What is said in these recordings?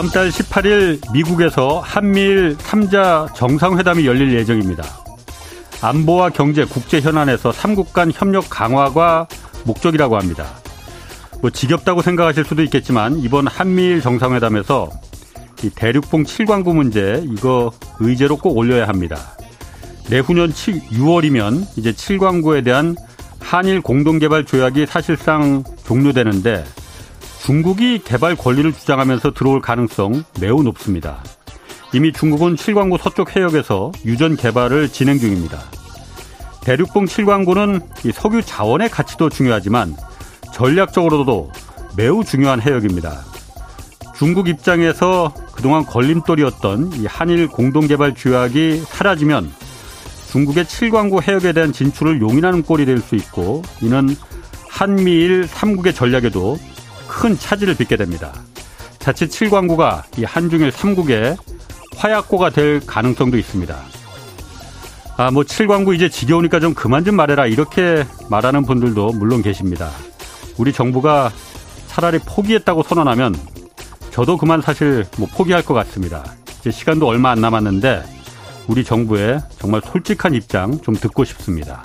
다음 달 18일 미국에서 한미일 3자 정상회담이 열릴 예정입니다. 안보와 경제, 국제 현안에서 3국 간 협력 강화가 목적이라고 합니다. 뭐 지겹다고 생각하실 수도 있겠지만 이번 한미일 정상회담에서 이 대륙봉 7광구 문제 이거 의제로 꼭 올려야 합니다. 내후년 7, 6월이면 이제 7광구에 대한 한일 공동개발 조약이 사실상 종료되는데 중국이 개발 권리를 주장하면서 들어올 가능성 매우 높습니다. 이미 중국은 7광구 서쪽 해역에서 유전 개발을 진행 중입니다. 대륙봉 7광구는 석유 자원의 가치도 중요하지만 전략적으로도 매우 중요한 해역입니다. 중국 입장에서 그동안 걸림돌이었던 이 한일 공동개발 조약이 사라지면 중국의 7광구 해역에 대한 진출을 용인하는 꼴이 될 수 있고 이는 한미일 3국의 전략에도 큰 차질을 빚게 됩니다. 자칫 7광구가 이 한중일 3국의 화약고가 될 가능성도 있습니다. 아, 뭐 7광구 이제 지겨우니까 좀 그만 좀 말해라 이렇게 말하는 분들도 물론 계십니다. 우리 정부가 차라리 포기했다고 선언하면 저도 그만 사실 뭐 포기할 것 같습니다. 이제 시간도 얼마 안 남았는데 우리 정부의 정말 솔직한 입장 좀 듣고 싶습니다.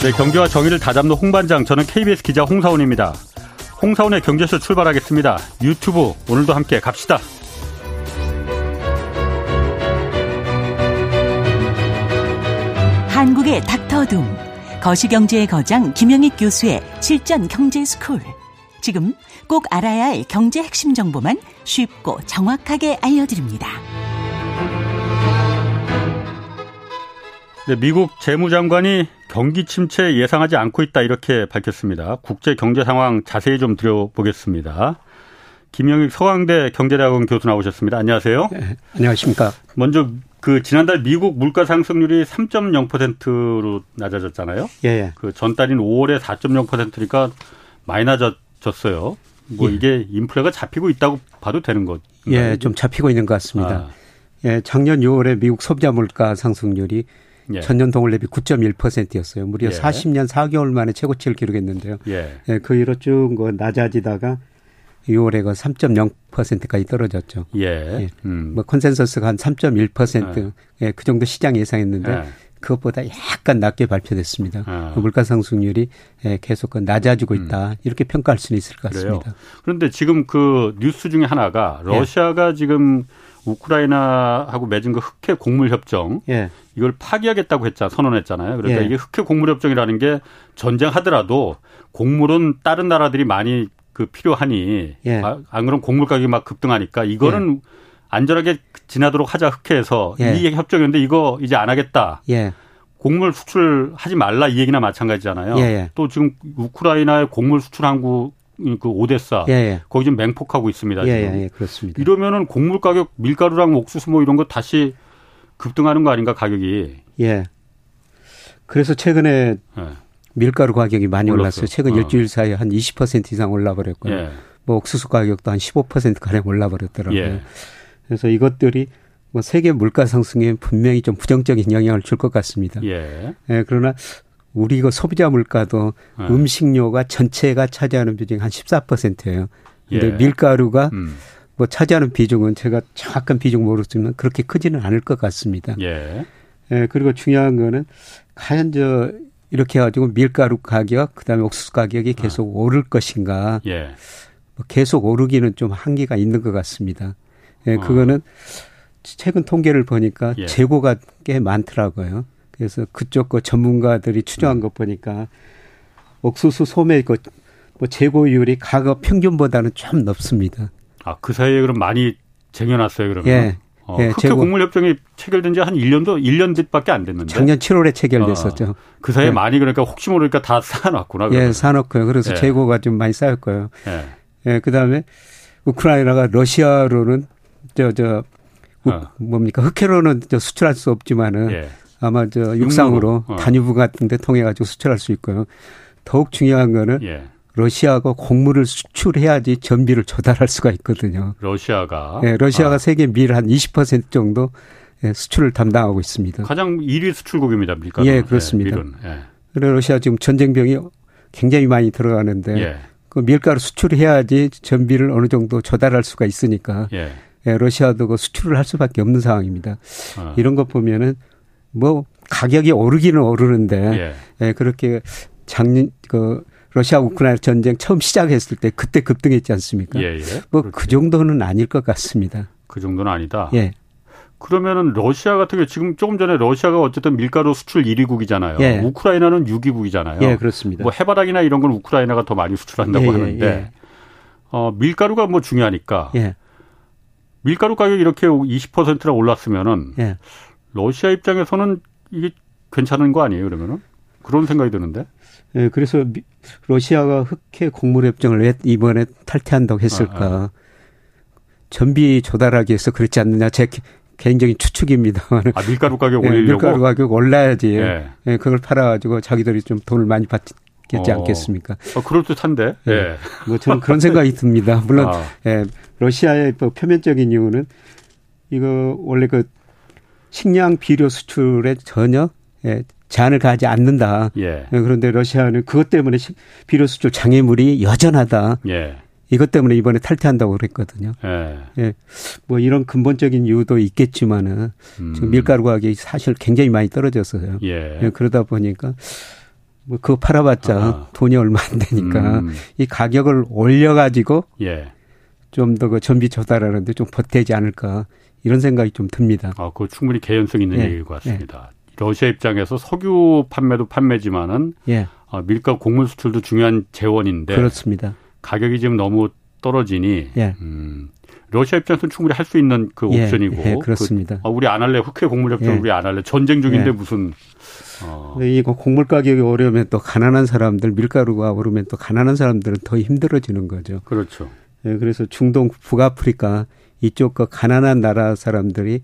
네, 경제와 정의를 다잡는 홍반장, 저는 KBS 기자 홍사훈입니다. 홍사훈의 경제쇼 출발하겠습니다. 유튜브 오늘도 함께 갑시다. 한국의 닥터둠, 거시경제의 거장 김영익 교수의 실전 경제 스쿨. 지금 꼭 알아야 할 경제 핵심 정보만 쉽고 정확하게 알려드립니다. 네, 미국 재무장관이 경기 침체 예상하지 않고 있다 이렇게 밝혔습니다. 국제 경제 상황 자세히 좀 들여보겠습니다. 김영익 서강대 경제대학원 교수 나오셨습니다. 안녕하세요. 네, 안녕하십니까. 먼저 그 지난달 미국 물가 상승률이 3.0%로 낮아졌잖아요. 예. 예. 그 전달인 5월에 4.0%니까 많이 낮아졌어요. 뭐 예. 이게 인플레가 잡히고 있다고 봐도 되는 것. 예, 좀 잡히고 있는 것 같습니다. 아. 예, 작년 6월에 미국 소비자 물가 상승률이 예. 전년 동월 대비 9.1%였어요. 무려 예. 40년 4개월 만에 최고치를 기록했는데요. 예. 예, 그 이후로 쭉그 낮아지다가 6월에 그 3.0%까지 떨어졌죠. 예. 예. 음. 뭐 컨센서스가 한 3.1%, 예. 예, 그 정도 시장 예상했는데 예. 그것보다 약간 낮게 발표됐습니다. 아. 그 물가 상승률이 예, 계속 그 낮아지고 있다. 음. 이렇게 평가할 수는 있을 것 같습니다. 그래요. 그런데 지금 그 뉴스 중에 하나가 러시아가 예. 지금 우크라이나하고 맺은 그 흑해 곡물 협정 예. 이걸 파기하겠다고 했자 선언했잖아요. 그러니까 예. 이게 흑해 곡물 협정이라는 게 전쟁하더라도 곡물은 다른 나라들이 많이 그 필요하니 예. 아, 안 그러면 곡물 가격이 막 급등하니까 이거는 예. 안전하게 지나도록 하자 흑해에서 예. 이 협정이었는데 이거 이제 안 하겠다. 예. 곡물 수출하지 말라 이 얘기나 마찬가지잖아요. 또 지금 우크라이나의 곡물 수출 항구 그 오데사 예, 예. 거기 지금 맹폭하고 있습니다. 예, 지금. 예, 예, 그렇습니다. 이러면은 곡물 가격 밀가루랑 옥수수 뭐 이런 거 다시 급등하는 거 아닌가 가격이? 예. 그래서 최근에 예. 밀가루 가격이 많이 올랐어요. 최근 어. 일주일 사이에 한 20% 이상 올라버렸고요. 예. 뭐 옥수수 가격도 한 15% 가량 올라버렸더라고요. 예. 그래서 이것들이 뭐 세계 물가 상승에 분명히 좀 부정적인 영향을 줄 것 같습니다. 예. 예. 그러나 우리 이거 소비자 물가도 네. 음식료가 전체가 차지하는 비중이 한 14%예요. 근데 예. 밀가루가 음. 뭐 차지하는 비중은 제가 정확한 비중 모르지만 그렇게 크지는 않을 것 같습니다. 예. 예 그리고 중요한 거는 과연 저 이렇게 해가지고 밀가루 가격, 그 다음에 옥수수 가격이 계속 아. 오를 것인가. 예. 뭐 계속 오르기는 좀 한계가 있는 것 같습니다. 예, 어. 그거는 최근 통계를 보니까 예. 재고가 꽤 많더라고요. 그래서 그쪽 그 전문가들이 추정한 음. 것 보니까 옥수수 소매 그 뭐 재고율이 과거 평균보다는 좀 높습니다. 아, 그 사이에 그럼 많이 쟁여놨어요, 그러면? 예. 어, 예, 흑해 곡물협정이 체결된 지 한 1년도 1년밖에 안 됐는데. 작년 7월에 체결됐었죠. 어, 그 사이에 예. 많이 그러니까 혹시 모르니까 다 사놨구나. 그러면. 예, 사놓고요. 그래서 예. 재고가 좀 많이 쌓였고요. 예. 예, 그 다음에 우크라이나가 러시아로는 저, 저, 어. 뭡니까. 흑해로는 저 수출할 수 없지만은 예. 아마 저 육상으로 어. 단유부 같은 데 통해 가지고 수출할 수 있고요. 더욱 중요한 거는 예. 러시아가 곡물을 수출해야지 전비를 조달할 수가 있거든요. 러시아가 예, 러시아가 아. 세계 밀 한 20% 정도 예, 수출을 담당하고 있습니다. 가장 1위 수출국입니다, 밀가루. 예, 그렇습니다. 예. 예. 그래 러시아 지금 전쟁병이 굉장히 많이 들어가는데 예. 그 밀가루 수출해야지 전비를 어느 정도 조달할 수가 있으니까 예. 예, 러시아도 그 수출을 할 수밖에 없는 상황입니다. 어. 이런 거 보면은 뭐 가격이 오르기는 오르는데 예. 예 그렇게 작년 그 러시아 우크라이나 전쟁 처음 시작했을 때 그때 급등했지 않습니까? 예, 예. 뭐그 그렇죠. 정도는 아닐 것 같습니다. 그 정도는 아니다. 예. 그러면은 러시아 같은 경우 지금 조금 전에 러시아가 어쨌든 밀가루 수출 1위국이잖아요. 예. 우크라이나는 6위국이잖아요. 예, 그렇습니다. 뭐 해바라기나 이런 건 우크라이나가 더 많이 수출한다고 예, 예 하는데 예. 어 밀가루가 뭐 중요하니까 예. 밀가루 가격이 이렇게 20%나 올랐으면은 예. 러시아 입장에서는 이게 괜찮은 거 아니에요, 그러면은? 그런 생각이 드는데. 예, 그래서 미, 러시아가 흑해 곡물 협정을 왜 이번에 탈퇴한다고 했을까? 아, 아. 전비 조달하기 위해서 그렇지 않느냐 제 개인적인 추측입니다. 아, 밀가루 가격 예, 올리려고? 밀가루 가격 올라야지. 예. 예, 그걸 팔아가지고 자기들이 좀 돈을 많이 받겠지 어. 않겠습니까? 어, 그럴 듯한데? 예. 예. 뭐 저는 그런 생각이 듭니다. 물론, 아. 예, 러시아의 뭐 표면적인 이유는 이거 원래 그 식량 비료 수출에 전혀 예, 제한을 가하지 않는다. 예. 예. 그런데 러시아는 그것 때문에 비료 수출 장애물이 여전하다. 예. 이것 때문에 이번에 탈퇴한다고 그랬거든요. 예. 예. 뭐 이런 근본적인 이유도 있겠지만은 음. 지금 밀가루 가격이 사실 굉장히 많이 떨어졌어요. 예. 예. 그러다 보니까 뭐 그거 팔아봤자 아. 돈이 얼마 안 되니까 음. 이 가격을 올려가지고 예. 좀더 그 전비 조달하는데 좀 보태지 않을까 이런 생각이 좀 듭니다. 아, 그 충분히 개연성 있는 예. 얘기인 것 같습니다. 예. 러시아 입장에서 석유 판매도 판매지만은 예. 어, 밀가 곡물 수출도 중요한 재원인데 그렇습니다. 가격이 지금 너무 떨어지니 예. 음, 러시아 입장에서는 충분히 할 수 있는 그 예, 옵션이고 예, 그렇습니다. 그, 아, 우리 안 할래 흑해 곡물 협정 예. 우리 안 할래 전쟁 중인데 예. 무슨 어. 이거 곡물 가격이 오르면 또 가난한 사람들 밀가루가 오르면 또 가난한 사람들은 더 힘들어지는 거죠. 그렇죠. 예, 그래서 중동 북아프리카 이쪽 그 가난한 나라 사람들이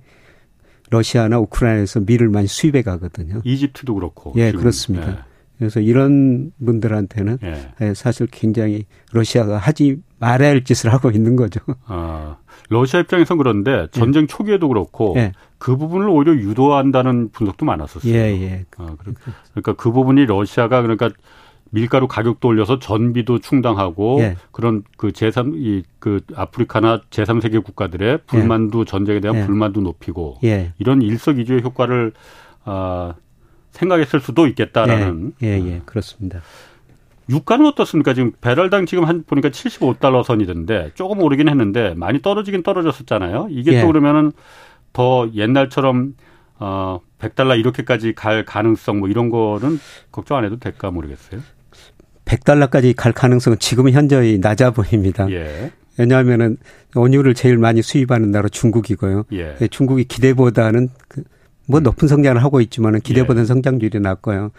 러시아나 우크라이나에서 밀을 많이 수입해 가거든요. 이집트도 그렇고. 예, 지금. 그렇습니다. 예. 그래서 이런 분들한테는 예. 예. 사실 굉장히 러시아가 하지 말아야 할 짓을 하고 있는 거죠. 아, 러시아 입장에선 그런데 전쟁 예. 초기에도 그렇고 예. 그 부분을 오히려 유도한다는 분석도 많았었어요. 예, 예. 아, 그러니까 그 부분이 러시아가 그러니까 밀가루 가격도 올려서 전비도 충당하고 예. 그런 그 제3 이그 아프리카나 제3세계 국가들의 불만도 예. 전쟁에 대한 예. 불만도 높이고 예. 이런 일석이조의 효과를 아 생각했을 수도 있겠다라는 예, 예, 예 그렇습니다. 유가는 어떻습니까? 지금 배럴당 지금 한 보니까 75달러 선이던데 조금 오르긴 했는데 많이 떨어지긴 떨어졌었잖아요. 이게 예. 또 그러면은 더 옛날처럼 어 100달러 이렇게까지 갈 가능성 뭐 이런 거는 걱정 안 해도 될까 모르겠어요. 100달러까지 갈 가능성은 지금 현저히 낮아 보입니다. 예. 왜냐하면은 원유를 제일 많이 수입하는 나라 중국이고요. 예. 예 중국이 기대보다는 그뭐 높은 성장을 하고 있지만은 기대보다는 예. 성장률이 낮고요.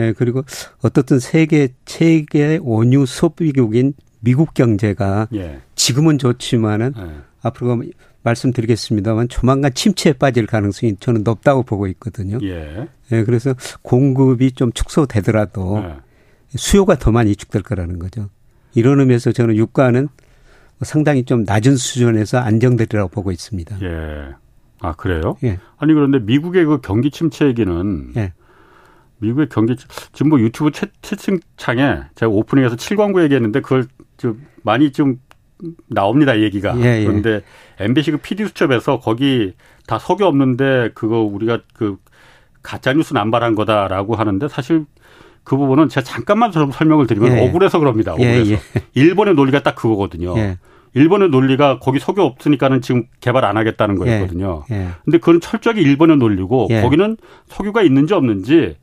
예, 그리고 어떻든 세계 최대 원유 소비국인 미국 경제가 예. 지금은 좋지만은 예. 앞으로 말씀드리겠습니다만 조만간 침체에 빠질 가능성이 저는 높다고 보고 있거든요. 예. 예 그래서 공급이 좀 축소되더라도 예. 수요가 더 많이 위축될 거라는 거죠. 이런 의미에서 저는 유가는 상당히 좀 낮은 수준에서 안정되리라고 보고 있습니다. 예. 아 그래요? 예. 아니 그런데 미국의 그 경기 침체 얘기는 예. 미국의 경기 지금 뭐 유튜브 채, 채팅창에 제가 오프닝에서 7광구 얘기했는데 그걸 좀 많이 좀 나옵니다 얘기가 예, 예. 그런데 MBC 그 PD 수첩에서 거기 다 석유 없는데 그거 우리가 그 가짜 뉴스 남발한 거다라고 하는데 사실 그 부분은 제가 잠깐만 설명을 드리면 예, 예. 억울해서 그럽니다. 억울해서 일본의 논리가 딱 그거거든요. 일본의 논리가 거기 석유 없으니까는 지금 개발 안 하겠다는 거였거든요. 예. 예. 근데 그건 철저하게 일본의 논리고 예. 거기는 석유가 있는지 없는지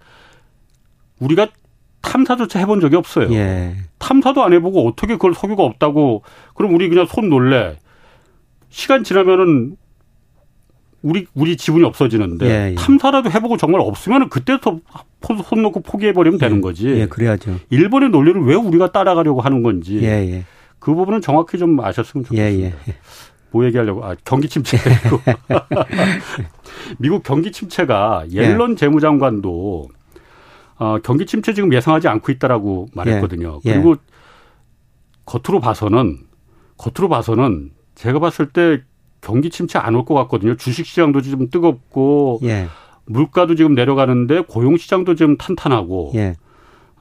우리가 탐사조차 해본 적이 없어요. 예. 탐사도 안 해보고 어떻게 그걸 석유가 없다고 그럼 우리 그냥 손 놀래. 시간 지나면은 우리 우리 지분이 없어지는데 예, 예. 탐사라도 해보고 정말 없으면 그때부터 손 놓고 포기해버리면 되는 거지. 예, 그래야죠. 일본의 논리를 왜 우리가 따라가려고 하는 건지. 그 부분은 정확히 좀 아셨으면 좋겠습니다. 예, 예. 뭐 얘기하려고? 아, 경기 침체. 미국 경기 침체가 옐런 예. 재무장관도 어, 경기 침체 지금 예상하지 않고 있다라고 말했거든요. 예. 예. 그리고 겉으로 봐서는 겉으로 봐서는 제가 봤을 때 경기 침체 안 올 것 같거든요. 주식 시장도 지금 뜨겁고 예. 물가도 지금 내려가는데 고용 시장도 지금 탄탄하고 예.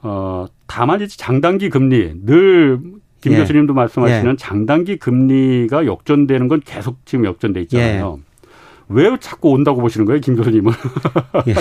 어 다만 이제 장단기 금리 늘김 예. 교수님도 말씀하시는 예. 장단기 금리가 역전되는 건 계속 지금 역전돼 있잖아요. 예. 왜 자꾸 온다고 보시는 거예요, 김 교수님은? 예.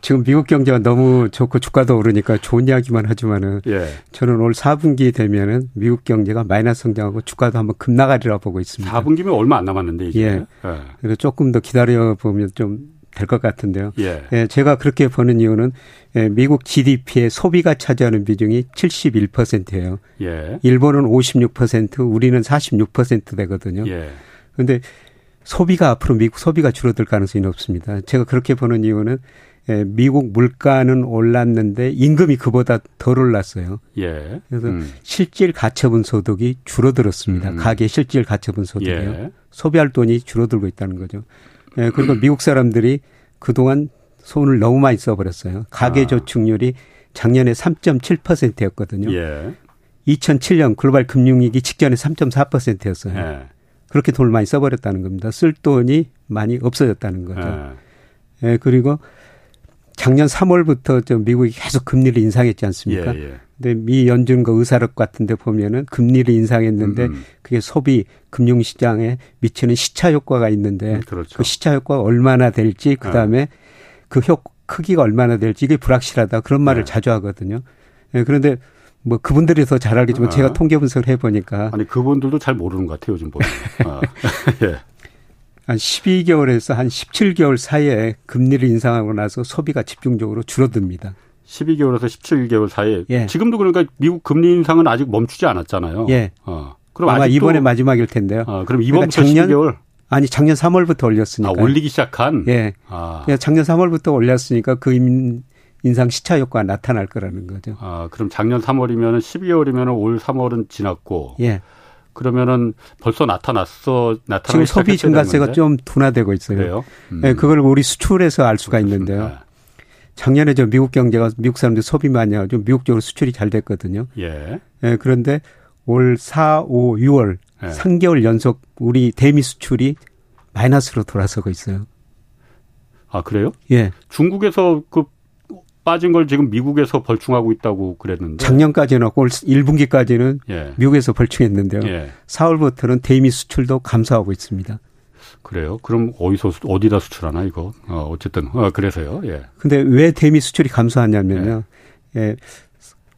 지금 미국 경제가 너무 좋고 주가도 오르니까 좋은 이야기만 하지만은 예. 저는 올 4분기 되면은 미국 경제가 마이너스 성장하고 주가도 한번 급나가리라 보고 있습니다. 4분기면 얼마 안 남았는데 이제. 예. 예. 그래서 조금 더 기다려 보면 좀 될것 같은데요. 예. 예. 제가 그렇게 보는 이유는 예, 미국 GDP의 소비가 차지하는 비중이 71%예요. 예. 일본은 56%, 우리는 46% 되거든요. 예. 그런데 소비가 앞으로 미국 소비가 줄어들 가능성이 높습니다. 제가 그렇게 보는 이유는 예, 미국 물가는 올랐는데 임금이 그보다 덜 올랐어요. 예. 그래서 음. 실질 가처분 소득이 줄어들었습니다. 음. 가계 실질 가처분 소득이요. 예. 소비할 돈이 줄어들고 있다는 거죠. 예, 그리고 미국 사람들이 그동안 손을 너무 많이 써버렸어요. 가계 아. 저축률이 작년에 3.7%였거든요. 예. 2007년 글로벌 금융위기 직전에 3.4%였어요. 예. 그렇게 돈을 많이 써버렸다는 겁니다. 쓸 돈이 많이 없어졌다는 거죠. 예. 예 그리고 작년 3월부터 저 미국이 계속 금리를 인상했지 않습니까? 예, 예. 근데 미 연준과 의사력 같은 데 보면은 금리를 인상했는데 음, 음. 그게 소비 금융 시장에 미치는 시차 효과가 있는데 음, 그렇죠. 그 시차 효과가 얼마나 될지 그다음에 아. 그 효, 크기가 얼마나 될지 이게 불확실하다 그런 말을 네. 자주 하거든요. 예, 그런데 뭐 그분들이 더 잘 알겠지만 아. 제가 통계 분석을 해보니까 아니 그분들도 잘 모르는 것 같아요 요즘 보면. 아. 예. 한 12개월에서 한 17개월 사이에 금리를 인상하고 나서 소비가 집중적으로 줄어듭니다. 12개월에서 17개월 사이에 예. 지금도 그러니까 미국 금리 인상은 아직 멈추지 않았잖아요. 예. 어. 그럼 아마 이번에 마지막일 텐데요. 어, 그럼 이번부터 그러니까 작년 12개월 아니 작년 3월부터 올렸으니까. 아, 올리기 시작한. 예. 아. 작년 3월부터 올렸으니까 그 인상 시차 효과가 나타날 거라는 거죠. 아, 그럼 작년 3월이면 12월이면 올 3월은 지났고. 예. 그러면은 벌써 나타났어 나타나 지금 소비 증가세가 좀 둔화되고 있어요. 그래요? 음. 네, 그걸 우리 수출에서 알 수가 그렇습니다. 있는데요. 작년에 저 미국 경제가 미국 사람들 소비 많이 하고 좀 미국적으로 수출이 잘 됐거든요. 예. 네, 그런데 올 4, 5, 6월 예. 3개월 연속 우리 대미 수출이 마이너스로 돌아서고 있어요. 아 그래요? 예. 중국에서 그 빠진 걸 지금 미국에서 벌충하고 있다고 그랬는데 작년까지는 올 1분기까지는 예. 미국에서 벌충했는데요. 예. 4월부터는 대미 수출도 감소하고 있습니다. 그래요? 그럼 어디서 어디다 수출하나 이거? 어, 어쨌든 어, 그래서요. 예. 근데 왜 대미 수출이 감소하냐면요. 예. 예.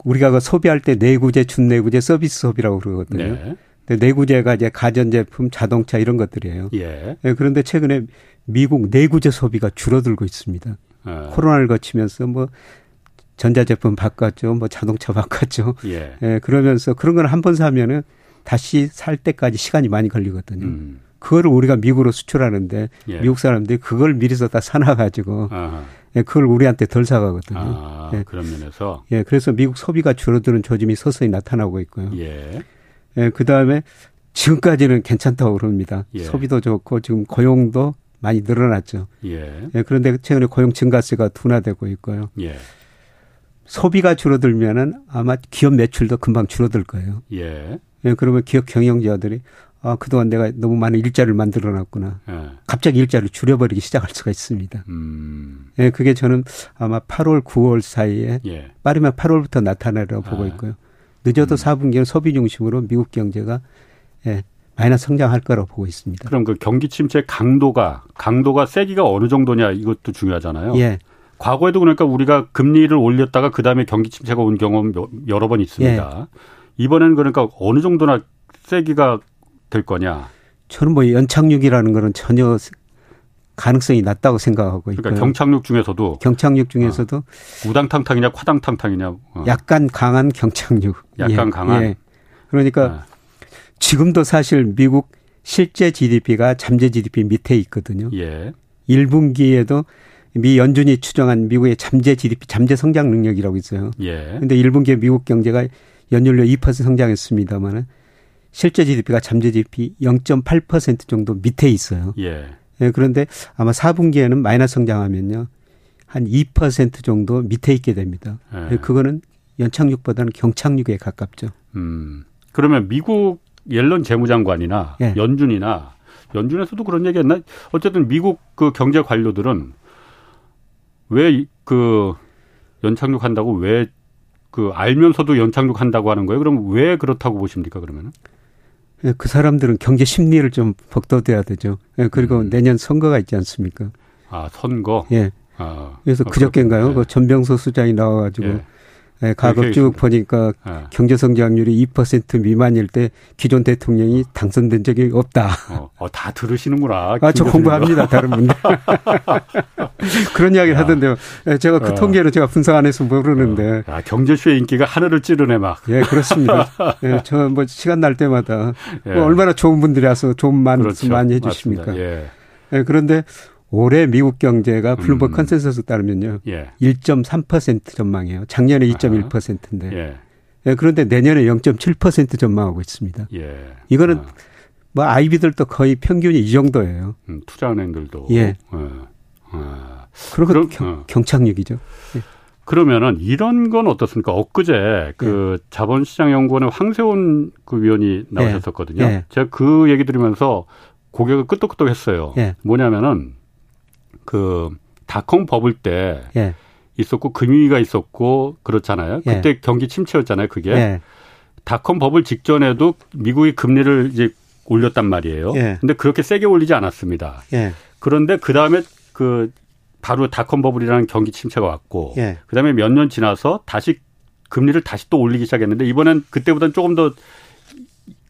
우리가 그 소비할 때 내구재, 준내구재, 서비스 소비라고 그러거든요. 네. 근데 내구재가 이제 가전제품, 자동차 이런 것들이에요. 예. 예. 그런데 최근에 미국 내구재 소비가 줄어들고 있습니다. 예. 코로나를 거치면서 뭐 전자제품 바꿨죠, 뭐 자동차 바꿨죠. 예. 예 그러면서 그런 걸 한 번 사면은 다시 살 때까지 시간이 많이 걸리거든요. 음. 그거를 우리가 미국으로 수출하는데 예. 미국 사람들이 그걸 미리서 다 사놔가지고 예, 그걸 우리한테 덜 사가거든요. 아, 예. 그런 면에서 예, 그래서 미국 소비가 줄어드는 조짐이 서서히 나타나고 있고요. 예. 예, 그 다음에 지금까지는 괜찮다고 그럽니다. 예. 소비도 좋고 지금 고용도 많이 늘어났죠. 예. 예. 그런데 최근에 고용 증가세가 둔화되고 있고요. 예. 소비가 줄어들면은 아마 기업 매출도 금방 줄어들 거예요. 예. 예. 그러면 기업 경영자들이 아, 그동안 내가 너무 많은 일자리를 만들어 놨구나. 예. 갑자기 일자리를 줄여버리기 시작할 수가 있습니다. 음. 예, 그게 저는 아마 8월, 9월 사이에 예. 빠르면 8월부터 나타나리라고 보고 아. 있고요. 늦어도 음. 4분기는 소비 중심으로 미국 경제가 예, 마이너스 성장할 거라고 보고 있습니다. 그럼 그 경기 침체 강도가 강도가 세기가 어느 정도냐 이것도 중요하잖아요. 예. 과거에도 그러니까 우리가 금리를 올렸다가 그다음에 경기 침체가 온 경험 여러 번 있습니다. 예. 이번에는 그러니까 어느 정도나 세기가 될 거냐? 저는 뭐 연착륙이라는 거는 전혀 가능성이 낮다고 생각하고 있고요. 그러니까 경착륙 중에서도 경착륙 중에서도 어. 우당탕탕이냐 과당탕탕이냐 어. 약간 강한 경착륙. 약간 예. 강한. 예. 그러니까 어. 지금도 사실 미국 실제 GDP가 잠재 GDP 밑에 있거든요. 예. 1분기에도 미 연준이 추정한 미국의 잠재 GDP, 잠재 성장 능력이라고 있어요. 예. 근데 1분기에 미국 경제가 연율로 2% 성장했습니다만은 실제 GDP가 잠재 GDP 0.8% 정도 밑에 있어요. 예. 예. 그런데 아마 4분기에는 마이너스 성장하면요. 한 2% 정도 밑에 있게 됩니다. 예. 그거는 연착륙보다는 경착륙에 가깝죠. 음. 그러면 미국 옐런 재무장관이나 예. 연준이나 연준에서도 그런 얘기 했나? 어쨌든 미국 그 경제 관료들은 왜 그 연착륙 한다고 왜 그 알면서도 연착륙 한다고 하는 거예요. 그럼 왜 그렇다고 보십니까? 그러면은? 예, 그 사람들은 경제 심리를 좀 벅돋아야 되죠. 예, 그리고 음. 내년 선거가 있지 않습니까? 아 선거. 예. 아, 그래서 아, 그저께인가요? 네. 그 전병서 수장이 나와가지고 예. 네, 가급 쭉 보니까 네. 경제 성장률이 2% 미만일 때 기존 대통령이 당선된 적이 없다. 어, 어 다 들으시는구나. 아, 저 공부합니다. 다른 분들. 그런 이야기를 야. 하던데요. 네, 제가 그 어. 통계를 제가 분석 안 해서 모르는데. 어. 아, 경제쇼의 인기가 하늘을 찌르네 막. 예, 그렇습니다. 예, 저 뭐 시간 날 때마다 예. 뭐 얼마나 좋은 분들이라서 좋은 말씀 그렇죠. 많이 해주십니까. 예. 예, 그런데 올해 미국 경제가 블룸버그 음. 컨센서스 따르면요. 예. 1.3% 전망이에요. 작년에 2.1%인데. 예. 예, 그런데 내년에 0.7% 전망하고 있습니다. 예. 이거는 아. 뭐 IB들도 거의 평균이 이 정도예요. 음, 투자은행들도. 예. 어. 아. 그리고 그럼, 경, 어. 경착륙이죠. 예. 그러면은 이런 건 어떻습니까? 엊그제 그 예. 자본시장연구원의 황세운 그 위원이 나오셨었거든요. 예. 제가 그 얘기 들으면서 고개가 끄덕끄덕 했어요. 뭐냐면은 그 닷컴 버블 때 예. 있었고 금융위가 있었고 그렇잖아요. 예. 그때 예. 경기 침체였잖아요. 그게 예. 닷컴 버블 직전에도 미국이 금리를 이제 올렸단 말이에요. 예. 근데 그렇게 세게 올리지 않았습니다. 예. 그런데 그 다음에 그 바로 닷컴 버블이라는 경기 침체가 왔고 예. 그다음에 몇 년 지나서 다시 금리를 다시 또 올리기 시작했는데 이번엔 그때보다는 조금 더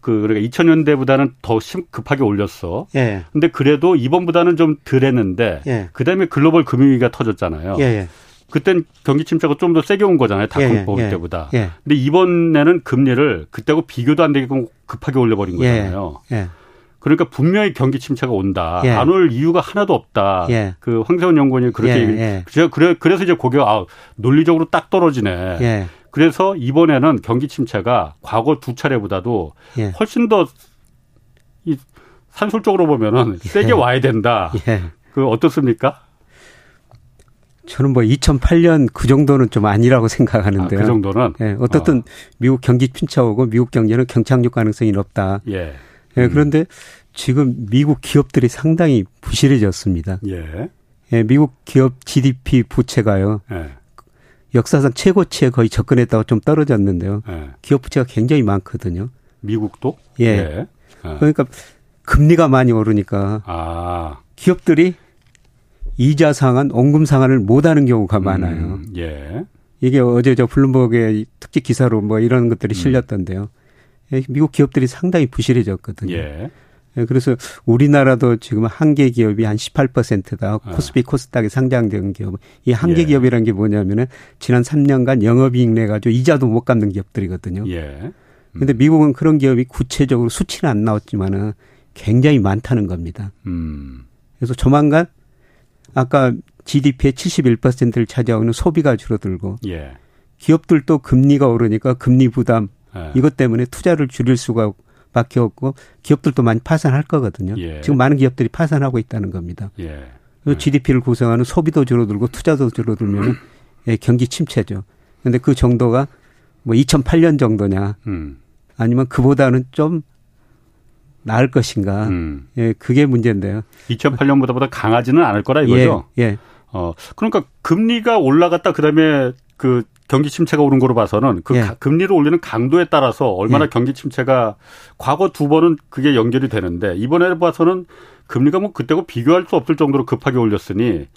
그 그러니까 2000년대보다는 더 급하게 올렸어. 예. 근데 그래도 이번보다는 좀 덜했는데 예. 그다음에 글로벌 금융위기가 터졌잖아요. 예. 예. 그땐 경기 침체가 좀 더 세게 온 거잖아요. 닷컴 예, 예, 버블 때보다. 예. 근데 이번에는 금리를 그때하고 비교도 안 되게 급하게 올려버린 거잖아요. 그러니까 분명히 경기 침체가 온다. 안올 이유가 하나도 없다. 그 황세원 연구원이 그렇게 얘기. 제가 그래 그래서 이제 고개가 아, 논리적으로 딱 떨어지네. 그래서 이번에는 경기 침체가 과거 두 차례보다도 예. 훨씬 더 이 산술적으로 보면은 예. 세게 와야 된다. 예. 그 어떻습니까? 저는 뭐 2008년 그 정도는 좀 아니라고 생각하는데요. 아, 그 정도는 예, 어떻든 어. 미국 경기 침체오고 미국 경제는 경착륙 가능성이 높다. 예. 예 음. 그런데 지금 미국 기업들이 상당히 부실해졌습니다. 예. 예 미국 기업 GDP 부채가요. 예. 역사상 최고치에 거의 접근했다고 좀 떨어졌는데요. 네. 기업 부채가 굉장히 많거든요. 미국도? 예. 네. 네. 그러니까 금리가 많이 오르니까 아. 기업들이 이자 상환, 원금 상환을 못 하는 경우가 음, 많아요. 예. 이게 어제 저 블룸버그의 특집 기사로 뭐 이런 것들이 음. 실렸던데요. 음. 미국 기업들이 상당히 부실해졌거든요. 예. 예, 그래서 우리나라도 지금 한계 기업이 한 18%다. 아. 코스피 코스닥에 상장된 기업. 이 한계 예. 기업이라는 게 뭐냐면은 지난 3년간 영업이익 내 가지고 이자도 못 갚는 기업들이거든요. 예. 음. 근데 미국은 그런 기업이 구체적으로 수치는 안 나왔지만은 굉장히 많다는 겁니다. 음. 그래서 조만간 아까 GDP의 71%를 차지하고 있는 소비가 줄어들고 예. 기업들도 금리가 오르니까 금리 부담 예. 이것 때문에 투자를 줄일 수가 밖에 없고 기업들도 많이 파산할 거거든요. 예. 지금 많은 기업들이 파산하고 있다는 겁니다. 예. 그 GDP를 구성하는 소비도 줄어들고 투자도 줄어들면 예, 경기 침체죠. 근데 그 정도가 뭐 2008년 정도냐 음. 아니면 그보다는 좀 나을 것인가. 음. 예, 그게 문제인데요. 2008년보다 강하지는 않을 거라 이거죠. 예. 예. 어, 그러니까 금리가 올라갔다 그다음에 그 경기 침체가 오른 거로 봐서는 그 예. 금리를 올리는 강도에 따라서 얼마나 예. 경기 침체가 과거 두 번은 그게 연결이 되는데 이번에 봐서는 금리가 뭐 그때하고 비교할 수 없을 정도로 급하게 올렸으니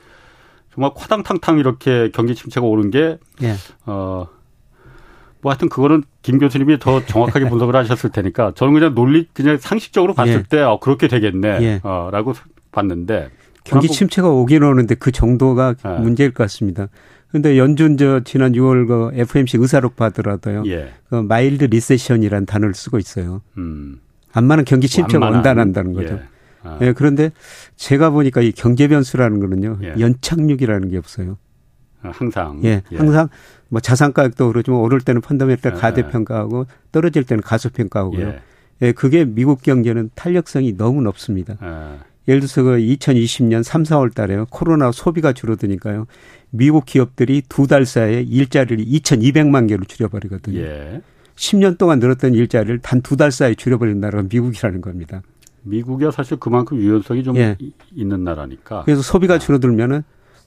정말 우당탕탕 이렇게 경기 침체가 오는 게 예. 어. 뭐 하여튼 그거는 김 교수님이 더 정확하게 분석을 하셨을 테니까 저는 그냥 논리 그냥 상식적으로 봤을 예. 때 어, 그렇게 되겠네 예. 어, 라고 봤는데 경기 침체가 오긴 오는데 그 정도가 예. 문제일 것 같습니다. 근데 연준 저 지난 6월 그 FOMC 의사록 보더라도요. 예. 그 mild recession이라는 단어를 쓰고 있어요. 음. 안마는 경기 침체가 온다난다는 거죠. 예. 아. 예. 그런데 제가 보니까 이 경제 변수라는 거는요. 예. 연착륙이라는 게 없어요. 아, 항상. 예. 예. 항상 뭐 자산 가격도 그러지만 오를 때는 펀더멘탈 예. 가대 평가하고 떨어질 때는 가소 평가하고요. 예. 예. 그게 미국 경제는 탄력성이 너무 높습니다. 아. 예를 들어서 그 2020년 3, 4월 달에요. 코로나 소비가 줄어드니까요. 미국 기업들이 두 달 사이에 일자리를 2,200만 개로 줄여버리거든요. 예. 10년 동안 늘었던 일자리를 단 두 달 사이에 줄여버린 나라가 미국이라는 겁니다. 미국이 사실 그만큼 유연성이 좀 예. 있는 나라니까. 그래서 소비가 아. 줄어들면은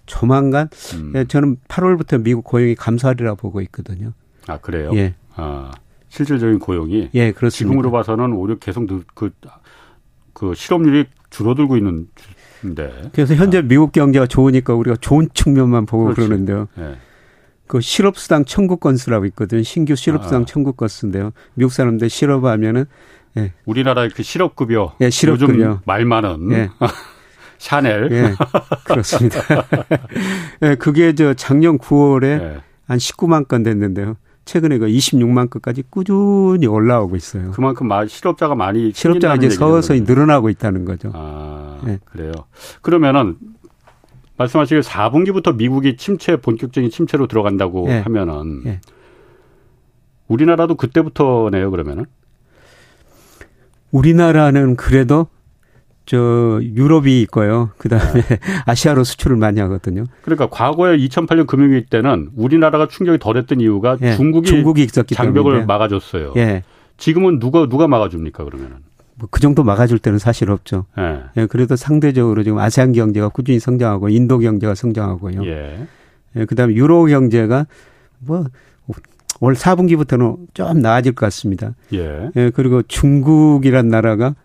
조만간 음. 예, 저는 8월부터 미국 고용이 감소하리라 보고 있거든요. 아 그래요? 예. 아 실질적인 고용이 예 그렇습니다. 지금으로 봐서는 오히려 계속 그 그그 실업률이 줄어들고 있는데. 그래서 현재 아. 미국 경제가 좋으니까 우리가 좋은 측면만 보고 그렇지. 그러는데요. 예. 그 실업수당 청구 건수라고 있거든요. 신규 실업수당 아. 청구 건수인데요. 미국 사람들 실업하면은 예. 우리나라의 그 실업급여. 예, 실업급여. 요즘 말 많은. 예. 샤넬. 예, 그렇습니다. 예, 그게 저 작년 9월에 예. 한 19만 건 됐는데요. 최근에 그 26만 건까지 꾸준히 올라오고 있어요. 그만큼 실업자가 많이 실업자가 이제 서서히 늘어나고 있다는 거죠. 아, 예. 그래요. 그러면은 말씀하시길 4분기부터 미국이 침체 본격적인 침체로 들어간다고 예. 하면은 예. 우리나라도 그때부터네요, 그러면은. 우리나라는 그래도 저 유럽이 있고요. 그다음에 네. 아시아로 수출을 많이 하거든요. 그러니까 과거에 2008년 금융위기 때는 우리나라가 충격이 덜했던 이유가 예, 중국이, 중국이 있었기 장벽을 때문에. 막아줬어요. 예. 지금은 누가 누가 막아줍니까 그러면은? 뭐 그 정도 막아줄 때는 사실 없죠. 예. 예. 그래도 상대적으로 지금 아세안 경제가 꾸준히 성장하고 인도 경제가 성장하고요. 예. 예 그다음에 유로 경제가 뭐 올 4분기부터는 좀 나아질 것 같습니다. 예. 예 그리고 중국이란 나라가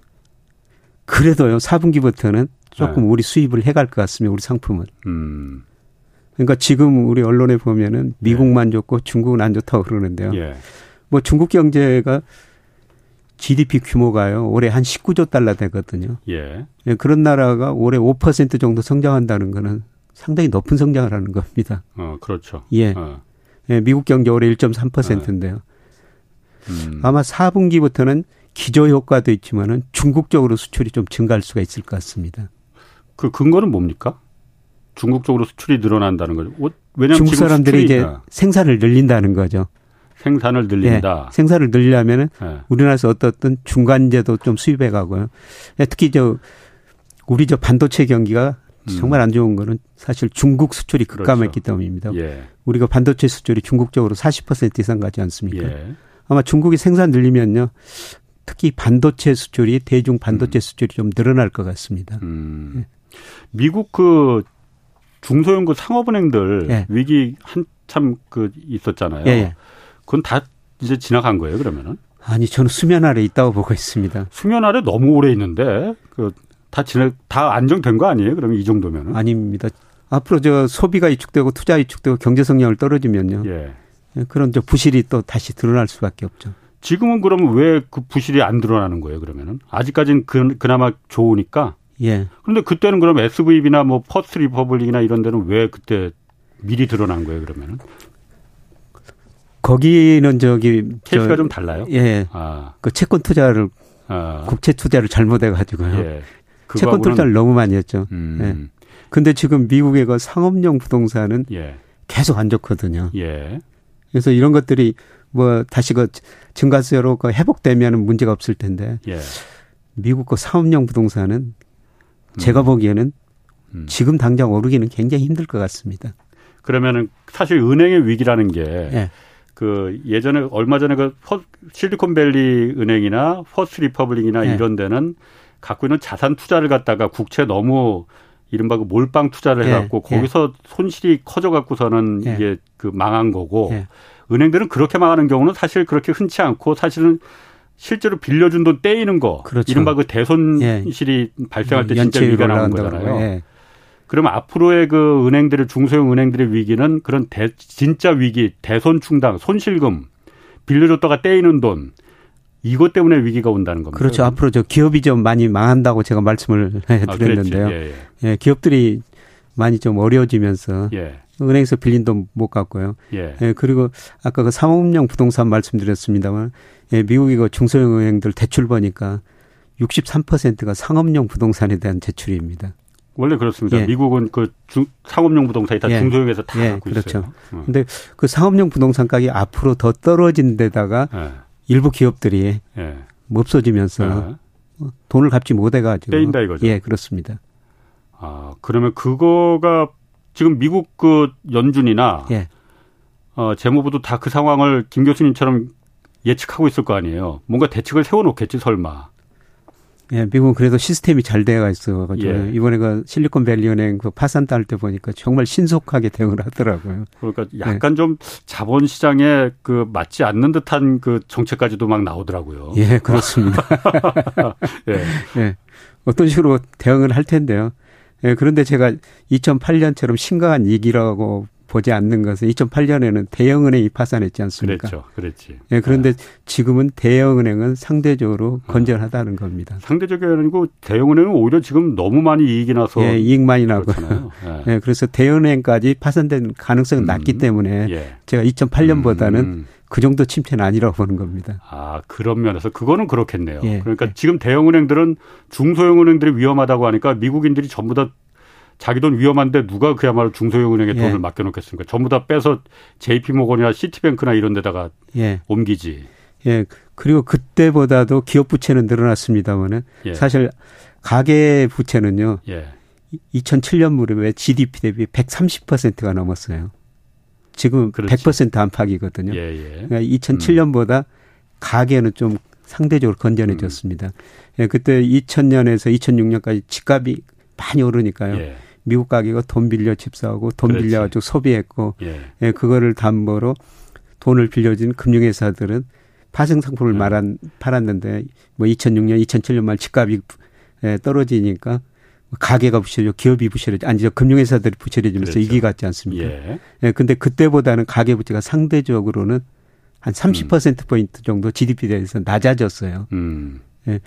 그래도요 4분기부터는 조금 네. 우리 수입을 해갈 것 같습니다. 우리 상품은. 음. 그러니까 지금 우리 언론에 보면은 미국만 예. 좋고 중국은 안 좋다고 그러는데요. 예. 뭐 중국 경제가 GDP 규모가요 올해 한 19조 달러 되거든요. 예. 예 그런 나라가 올해 5% 정도 성장한다는 거는 상당히 높은 성장을 하는 겁니다. 어, 그렇죠. 예. 어. 예 미국 경제 올해 1.3%인데요. 음. 아마 4분기부터는 기저 효과도 있지만은 중국 적으로 수출이 좀 증가할 수가 있을 것 같습니다. 그 근거는 뭡니까? 중국 적으로 수출이 늘어난다는 거죠. 왜냐하면 중국 사람들이 이제 생산을 늘린다는 거죠. 생산을 늘린다. 네, 생산을 늘리려면은 네. 우리나라에서 어떻든 중간재도 좀 수입해 가고요. 네, 특히 저 우리 저 반도체 경기가 음. 정말 안 좋은 거는 사실 중국 수출이 급감했기 그렇죠. 때문입니다. 예. 우리가 반도체 수출이 중국 적으로 40% 이상 가지 않습니까? 예. 아마 중국이 생산 늘리면요. 특히 반도체 수출이 대중 반도체 음. 수출이 좀 늘어날 것 같습니다. 음. 네. 미국 그 중소형 그 상업은행들 네. 위기 한참 그 있었잖아요. 네. 그건 다 이제 지나간 거예요, 그러면은? 아니, 저는 수면 아래 있다고 보고 있습니다. 수면 아래 너무 오래 있는데 그 다 지나 다 안정된 거 아니에요? 그러면 이 정도면은? 아닙니다. 앞으로 저 소비가 위축되고 투자 위축되고 경제 성장을 떨어지면요. 예. 그런 저 부실이 또 다시 드러날 수밖에 없죠. 지금은 그러면 왜 그 부실이 안 드러나는 거예요, 그러면은? 아직까지는 그, 그나마 좋으니까. 예. 그런데 그때는 그럼 SVB나 뭐 퍼스트 리퍼블릭이나 이런 데는 왜 그때 미리 드러난 거예요, 그러면은? 거기는 저기 케이스가 좀 달라요. 예. 아. 그 채권 투자를 아. 국채 투자를 잘못해 가지고요. 예. 채권 투자를 너무 많이 했죠. 음. 예. 근데 지금 미국의 그 상업용 부동산은 예. 계속 안 좋거든요. 예. 그래서 이런 것들이 뭐 다시 그 증가세로 그 회복되면 은 문제가 없을 텐데 예. 미국 그 상업용 부동산은 제가 음. 보기에는 음. 지금 당장 오르기는 굉장히 힘들 것 같습니다. 그러면은 사실 은행의 위기라는 게 예. 그 예전에 얼마 전에 그 실리콘밸리 은행이나 퍼스트 리퍼블릭이나 예. 이런 데는 갖고 있는 자산 투자를 갖다가 국채 너무 이른바 그 몰빵 투자를 예. 해갖고 예. 거기서 손실이 커져갖고서는 예. 이게 그 망한 거고 예. 은행들은 그렇게 망하는 경우는 사실 그렇게 흔치 않고 사실은 실제로 빌려준 돈 떼이는 거. 그렇죠. 이른바 그 대손실이 예. 발생할 때 진짜 위기가 나오는 거잖아요. 예. 그러면 앞으로의 그 은행들의 중소형 은행들의 위기는 그런 대, 진짜 위기, 대손 충당, 손실금, 빌려줬다가 떼이는 돈, 이것 때문에 위기가 온다는 겁니다. 그렇죠. 앞으로 저 기업이 좀 많이 망한다고 제가 말씀을 해드렸는데요. 아, 예, 예. 예, 기업들이 많이 좀 어려워지면서 예. 은행에서 빌린 돈 못 갚고요. 예. 예. 그리고 아까 그 상업용 부동산 말씀드렸습니다만 예, 미국이 그 중소형 은행들 대출 보니까 63%가 상업용 부동산에 대한 대출입니다. 원래 그렇습니다. 예. 미국은 그 중, 상업용 부동산이 다 예. 중소형에서 다 예. 갖고 그렇죠. 있어요. 어. 근데 그 상업용 부동산 가격이 앞으로 더 떨어진 데다가 예. 일부 기업들이 예. 없어지면서 예. 돈을 갚지 못해 가지고 떼인다 이거죠. 예, 그렇습니다. 아, 그러면 그거가 지금 미국 그 연준이나 예. 어, 재무부도 다 그 상황을 김 교수님처럼 예측하고 있을 거 아니에요. 뭔가 대책을 세워놓겠지 설마. 예, 미국은 그래도 시스템이 잘 되어 있어가지고 예. 이번에 그 실리콘밸리 은행 그 파산 딸때 보니까 정말 신속하게 대응을 하더라고요. 그러니까 약간 예. 좀 자본 시장에 그 맞지 않는 듯한 그 정책까지도 막 나오더라고요. 예, 그렇습니다. 예. 예. 어떤 식으로 대응을 할 텐데요. 예, 그런데 제가 2008년처럼 심각한 위기라고 보지 않는 것은 2008년에는 대형은행이 파산했지 않습니까? 그렇죠. 그렇지. 예, 그런데 네. 지금은 대형은행은 상대적으로 어. 건전하다는 겁니다. 상대적이 아니고 대형은행은 오히려 지금 너무 많이 이익이 나서 예, 이익 많이 나고. 예. 예, 그래서 대형은행까지 파산된 가능성은 음. 낮기 때문에 예. 제가 2008년보다는 음. 그 정도 침체는 아니라고 보는 겁니다. 아, 그런 면에서 그거는 그렇겠네요. 예. 그러니까 예. 지금 대형 은행들은 중소형 은행들이 위험하다고 하니까 미국인들이 전부 다 자기 돈 위험한데 누가 그야말로 중소형 은행에 예. 돈을 맡겨놓겠습니까? 전부 다 빼서 JP모건이나 시티뱅크나 이런 데다가 예. 옮기지. 예. 그리고 그때보다도 기업 부채는 늘어났습니다만은 예. 사실 가계 부채는요. 예. 2007년 무렵에 GDP 대비 130%가 넘었어요. 지금 그렇지. 100% 안팎이거든요. 예, 예. 그러니까 2007년보다 음. 가계는 좀 상대적으로 건전해졌습니다. 음. 예, 그때 2000년에서 2006년까지 집값이 많이 오르니까요. 예. 미국 가게가 돈 빌려 집 사고 돈 그렇지. 빌려가지고 소비했고 예. 예. 그거를 담보로 돈을 빌려준 금융회사들은 파생 상품을 예. 말한 팔았는데 뭐 2006년, 2007년 말 집값이 예, 떨어지니까 가게가 부실해져 기업이 부실해져 아니 저 금융회사들이 부실해지면서 그렇죠. 이기 같지 않습니까? 예. 예. 근데 그때보다는 가계 부채가 상대적으로는 한 30% 음. 포인트 정도 GDP 대해서 낮아졌어요. 음. 예.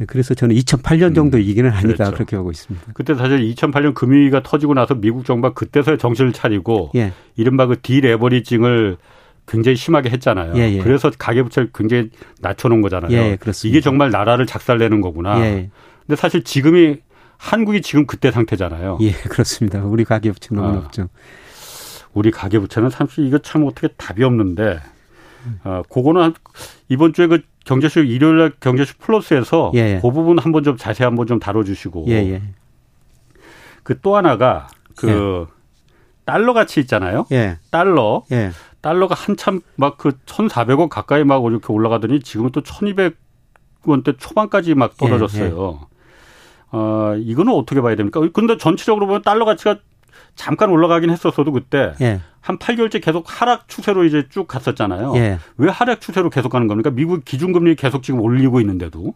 예, 그래서 저는 2008년 정도 이기는 음, 아니다 그렇죠. 그렇게 보고 있습니다. 그때 사실 2008년 금융위기가 터지고 나서 미국 정부가 그때서야 정신을 차리고 예. 이른바 그 디레버리징을 굉장히 심하게 했잖아요. 예, 예. 그래서 가계부채를 굉장히 낮춰놓은 거잖아요. 예, 이게 정말 나라를 작살내는 거구나. 예. 근데 사실 지금이 한국이 지금 그때 상태잖아요. 예, 그렇습니다. 우리 가계부채 너무 아. 높죠. 우리 가계부채는 사실 이거 참 어떻게 답이 없는데, 어, 그거는 이번 주에 그 경제쇼 일요일 날 경제쇼 플러스에서 예, 예. 그 부분 한번 좀 자세히 한번 좀 다뤄주시고 예, 예. 그또 하나가 그 예. 달러 가치 있잖아요. 예. 달러 달러가 한참 막그 1,400원 가까이 막 이렇게 올라가더니 지금은 또 1,200원대 초반까지 막 떨어졌어요. 어, 이거는 어떻게 봐야 됩니까? 근데 전체적으로 보면 달러 가치가 잠깐 올라가긴 했었어도 그때 예. 한 8개월째 계속 하락 추세로 이제 쭉 갔었잖아요. 예. 왜 하락 추세로 계속 가는 겁니까? 미국 기준금리 계속 지금 올리고 있는데도.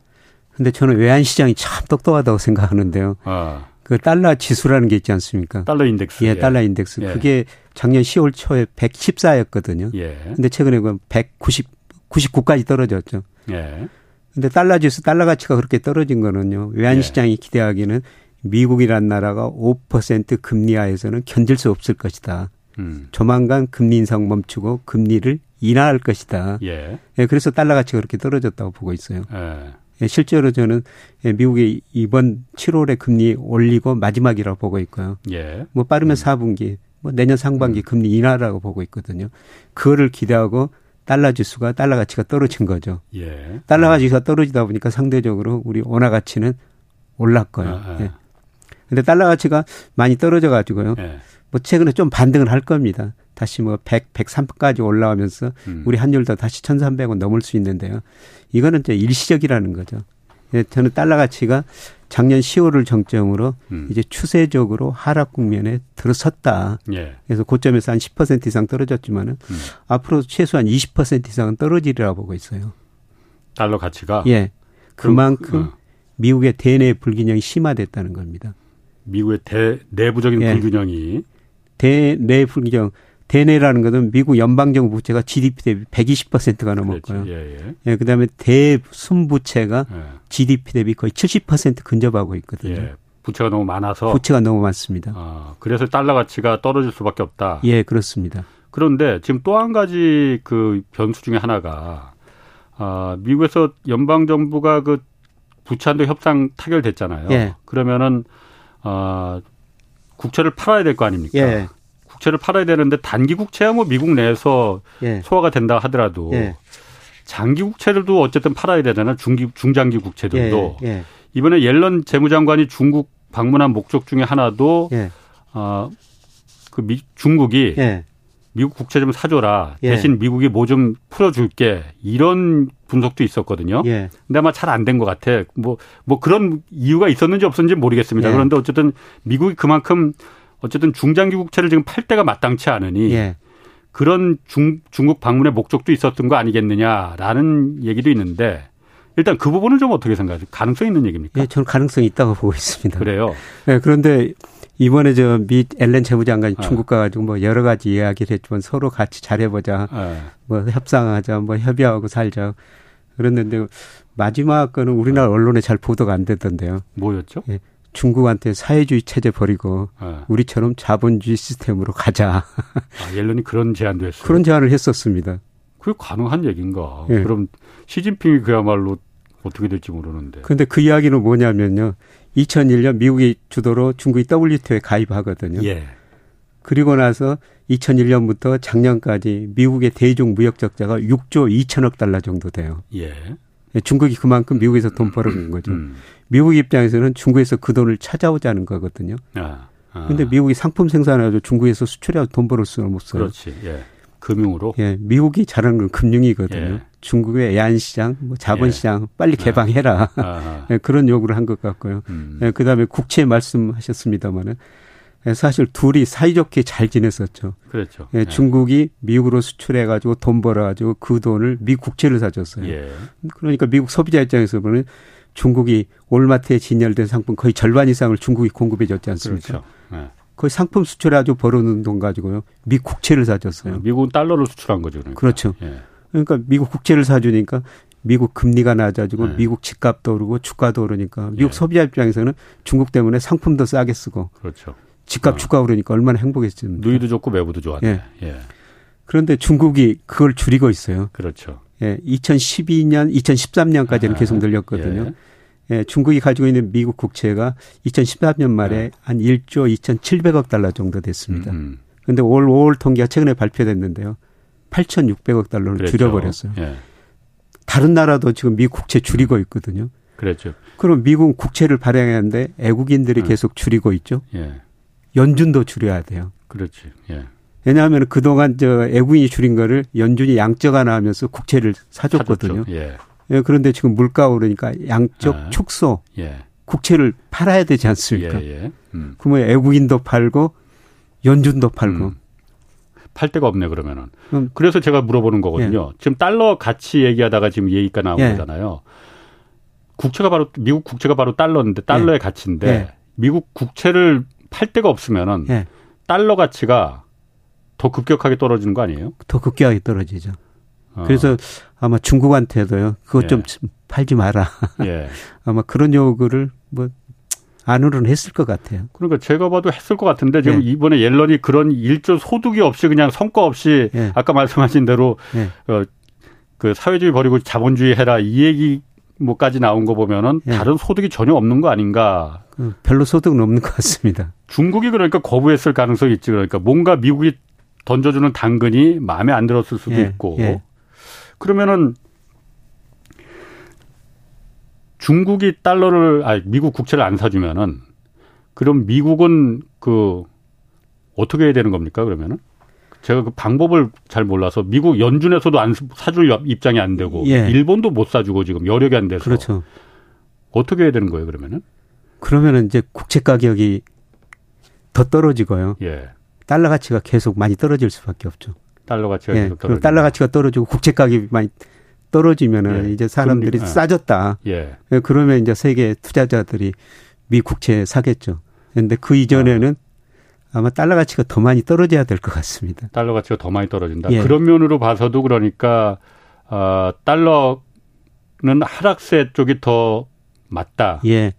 근데 저는 외환 시장이 참 똑똑하다고 생각하는데요. 아. 그 달러 지수라는 게 있지 않습니까? 달러 인덱스. 예, 달러 인덱스. 예. 그게 작년 10월 초에 114였거든요. 예. 근데 최근에 그 190, 99까지 떨어졌죠. 예. 근데 달러 지수, 달러 가치가 그렇게 떨어진 거는요. 외환 예. 시장이 기대하기는 미국이란 나라가 5% 금리 하에서는 견딜 수 없을 것이다. 음. 조만간 금리 인상 멈추고 금리를 인하할 것이다. 예. 예 그래서 달러 가치가 그렇게 떨어졌다고 보고 있어요. 예. 예, 실제로 저는 예, 미국이 이번 7월에 금리 올리고 마지막이라고 보고 있고요. 예. 뭐 빠르면 음. 4분기, 뭐 내년 상반기 음. 금리 인하라고 보고 있거든요. 그거를 기대하고 달러 지수가 달러 가치가 떨어진 거죠. 예. 달러 가치가 떨어지다 보니까 상대적으로 우리 원화 가치는 올랐고요. 아, 아. 예. 근데 달러 가치가 많이 떨어져 가지고요. 네. 뭐 최근에 좀 반등을 할 겁니다. 다시 뭐 100, 103까지 올라오면서 음. 우리 환율도 다시 1,300원 넘을 수 있는데요. 이거는 이제 일시적이라는 거죠. 예, 저는 달러 가치가 작년 10월을 정점으로 음. 이제 추세적으로 하락 국면에 들어섰다. 예. 그래서 고점에서 한 10% 이상 떨어졌지만은 음. 앞으로 최소한 20% 이상은 떨어지리라 보고 있어요. 달러 가치가 예. 그만큼 어. 미국의 대내 불균형이 심화됐다는 겁니다. 미국의 대, 내부적인 예. 불균형이 대내 불균형 대내라는 것은 미국 연방정부 부채가 GDP 대비 120%가 넘었고요. 예, 예. 예, 그다음에 대순부채가 예. GDP 대비 거의 70% 근접하고 있거든요. 예. 부채가 너무 많아서 부채가 너무 많습니다. 아, 그래서 달러 가치가 떨어질 수밖에 없다. 예, 그렇습니다. 그런데 지금 또 한 가지 그 변수 중에 하나가 아, 미국에서 연방 정부가 그 부채한도 협상 타결됐잖아요. 예. 그러면은 어, 국채를 팔아야 될 거 아닙니까? 예. 국채를 팔아야 되는데 단기 국채야 뭐 미국 내에서 예. 소화가 된다 하더라도 예. 장기 국채들도 어쨌든 팔아야 되잖아요. 중기 중장기 국채들도 예, 예. 이번에 옐런 재무장관이 중국 방문한 목적 중에 하나도 어그 미, 중국이 미국 국채 좀 사줘라 대신 미국이 뭐 좀 풀어줄게 이런 분석도 있었거든요. 예. 근데 아마 잘 안 된 것 같아. 뭐, 뭐 그런 이유가 있었는지 없었는지 모르겠습니다. 예. 그런데 어쨌든 미국이 그만큼 어쨌든 중장기 국채를 지금 팔 때가 마땅치 않으니 예. 그런 중, 중국 방문의 목적도 있었던 거 아니겠느냐라는 얘기도 있는데 일단 그 부분은 좀 어떻게 생각하세요? 가능성 있는 얘기입니까? 예, 저는 가능성이 있다고 보고 있습니다. 그래요? 예, 그런데 이번에 저 미 엘렌 재무장관이 아. 중국 가가지고 뭐 여러 가지 이야기를 했지만 서로 같이 잘해보자, 아. 뭐 협상하자, 뭐 협의하고 살자. 그랬는데 마지막 거는 우리나라 언론에 잘 보도가 안 되던데요. 뭐였죠? 예, 중국한테 사회주의 체제 버리고 아. 우리처럼 자본주의 시스템으로 가자. 아, 옐런이 그런 제안도 했어요. 그런 제안을 했었습니다. 그게 가능한 얘기인가? 예. 그럼 시진핑이 그야말로 어떻게 될지 모르는데. 근데 그 이야기는 뭐냐면요. 2001년 미국이 주도로 중국이 WTO에 가입하거든요. 예. 그리고 나서 2001년부터 작년까지 미국의 대중 무역 적자가 6조 2천억 달러 정도 돼요. 예. 중국이 그만큼 미국에서 돈 벌어온 거죠. 음. 미국 입장에서는 중국에서 그 돈을 찾아오자는 거거든요. 아. 아. 근데 미국이 상품 생산해가지고 중국에서 수출해서 돈 벌을 수는 없어요. 그렇지. 예. 금융으로. 예. 미국이 잘하는 건 금융이거든요. 예. 중국의 애안 시장, 뭐 자본시장 예. 빨리 아. 개방해라. 아. 예, 그런 요구를 한 것 같고요. 음. 예, 그다음에 국채 말씀하셨습니다마는 예, 사실 둘이 사이좋게 잘 지냈었죠. 그렇죠. 예, 중국이 미국으로 수출해 가지고 돈 벌어 가지고 그 돈을 미국 국채를 사줬어요. 예. 그러니까 미국 소비자 입장에서 보면 중국이 올마트에 진열된 상품 거의 절반 이상을 중국이 공급해 줬지 않습니까? 그렇죠. 예. 거의 상품 수출해 가지고 벌어놓은 돈 가지고요. 미국 국채를 사줬어요. 미국은 달러를 수출한 거죠. 그러니까. 그렇죠 예. 그러니까 미국 국채를 사주니까 미국 금리가 낮아지고 네. 미국 집값도 오르고 주가도 오르니까 미국 예. 소비자 입장에서는 중국 때문에 상품도 싸게 쓰고 그렇죠. 집값 어. 주가 오르니까 얼마나 행복했습니까? 누이도 좋고 매부도 좋았네. 예. 예. 그런데 중국이 그걸 줄이고 있어요. 그렇죠. 예, 2012년, 2013년까지는 아, 계속 늘렸거든요. 예. 예. 중국이 가지고 있는 미국 국채가 2013년 말에 예. 한 1조 2,700억 달러 정도 됐습니다. 그런데 음, 음. 올 5월 통계가 최근에 발표됐는데요. 8,600억 달러를 그랬죠. 줄여버렸어요. 예. 다른 나라도 지금 미국 국채 줄이고 있거든요. 그렇죠. 그럼 미국 국채를 발행하는데 애국인들이 예. 계속 줄이고 있죠. 예. 연준도 줄여야 돼요. 그렇지. 예. 왜냐하면 그동안 저 애국인이 줄인 거를 연준이 양적 하나 하면서 국채를 사줬거든요. 예. 예. 그런데 지금 물가 오르니까 양적 아. 축소. 예. 국채를 팔아야 되지 않습니까? 예, 예. 음. 그러면 애국인도 팔고 연준도 팔고 음. 팔 데가 없네 그러면은. 음. 그래서 제가 물어보는 거거든요. 예. 지금 달러 가치 얘기하다가 지금 얘기가 나온 예. 거잖아요. 국채가 바로 미국 국채가 바로 달러인데 달러의 예. 가치인데 예. 미국 국채를 팔 데가 없으면은 예. 달러 가치가 더 급격하게 떨어지는 거 아니에요? 더 급격하게 떨어지죠. 어. 그래서 아마 중국한테도요. 그것 좀 예. 팔지 마라. 아마 그런 요구를 뭐 안으로는 했을 것 같아요. 그러니까 제가 봐도 했을 것 같은데 지금 네. 이번에 옐런이 그런 일조 소득이 없이 그냥 성과 없이 네. 아까 말씀하신 대로 네. 어, 그 사회주의 버리고 자본주의 해라 이 얘기 뭐까지 나온 거 보면은 네. 다른 소득이 전혀 없는 거 아닌가? 그 별로 소득은 없는 것 같습니다. 중국이 그러니까 거부했을 가능성이 있지 그러니까 뭔가 미국이 던져주는 당근이 마음에 안 들었을 수도 예. 있고 예. 그러면은 중국이 달러를 아 미국 국채를 안 사주면은 그럼 미국은 그 어떻게 해야 되는 겁니까 그러면은 제가 그 방법을 잘 몰라서 미국 연준에서도 안 사줄 입장이 안 되고 예. 일본도 못 사주고 지금 여력이 안 돼서 그렇죠. 어떻게 해야 되는 거예요 그러면은? 그러면은 이제 국채 가격이 더 떨어지고요. 예. 달러 가치가 계속 많이 떨어질 수밖에 없죠. 달러 가치가 예. 계속 떨어지고 달러 가치가 떨어지고 국채 가격이 많이 떨어지면은 예. 이제 사람들이 금리, 아. 싸졌다. 예. 예. 그러면 이제 세계 투자자들이 미 국채 사겠죠. 그런데 그 이전에는 아. 아마 달러 가치가 더 많이 떨어져야 될 것 같습니다. 달러 가치가 더 많이 떨어진다. 예. 그런 면으로 봐서도 그러니까 어, 달러는 하락세 쪽이 더 맞다. 예.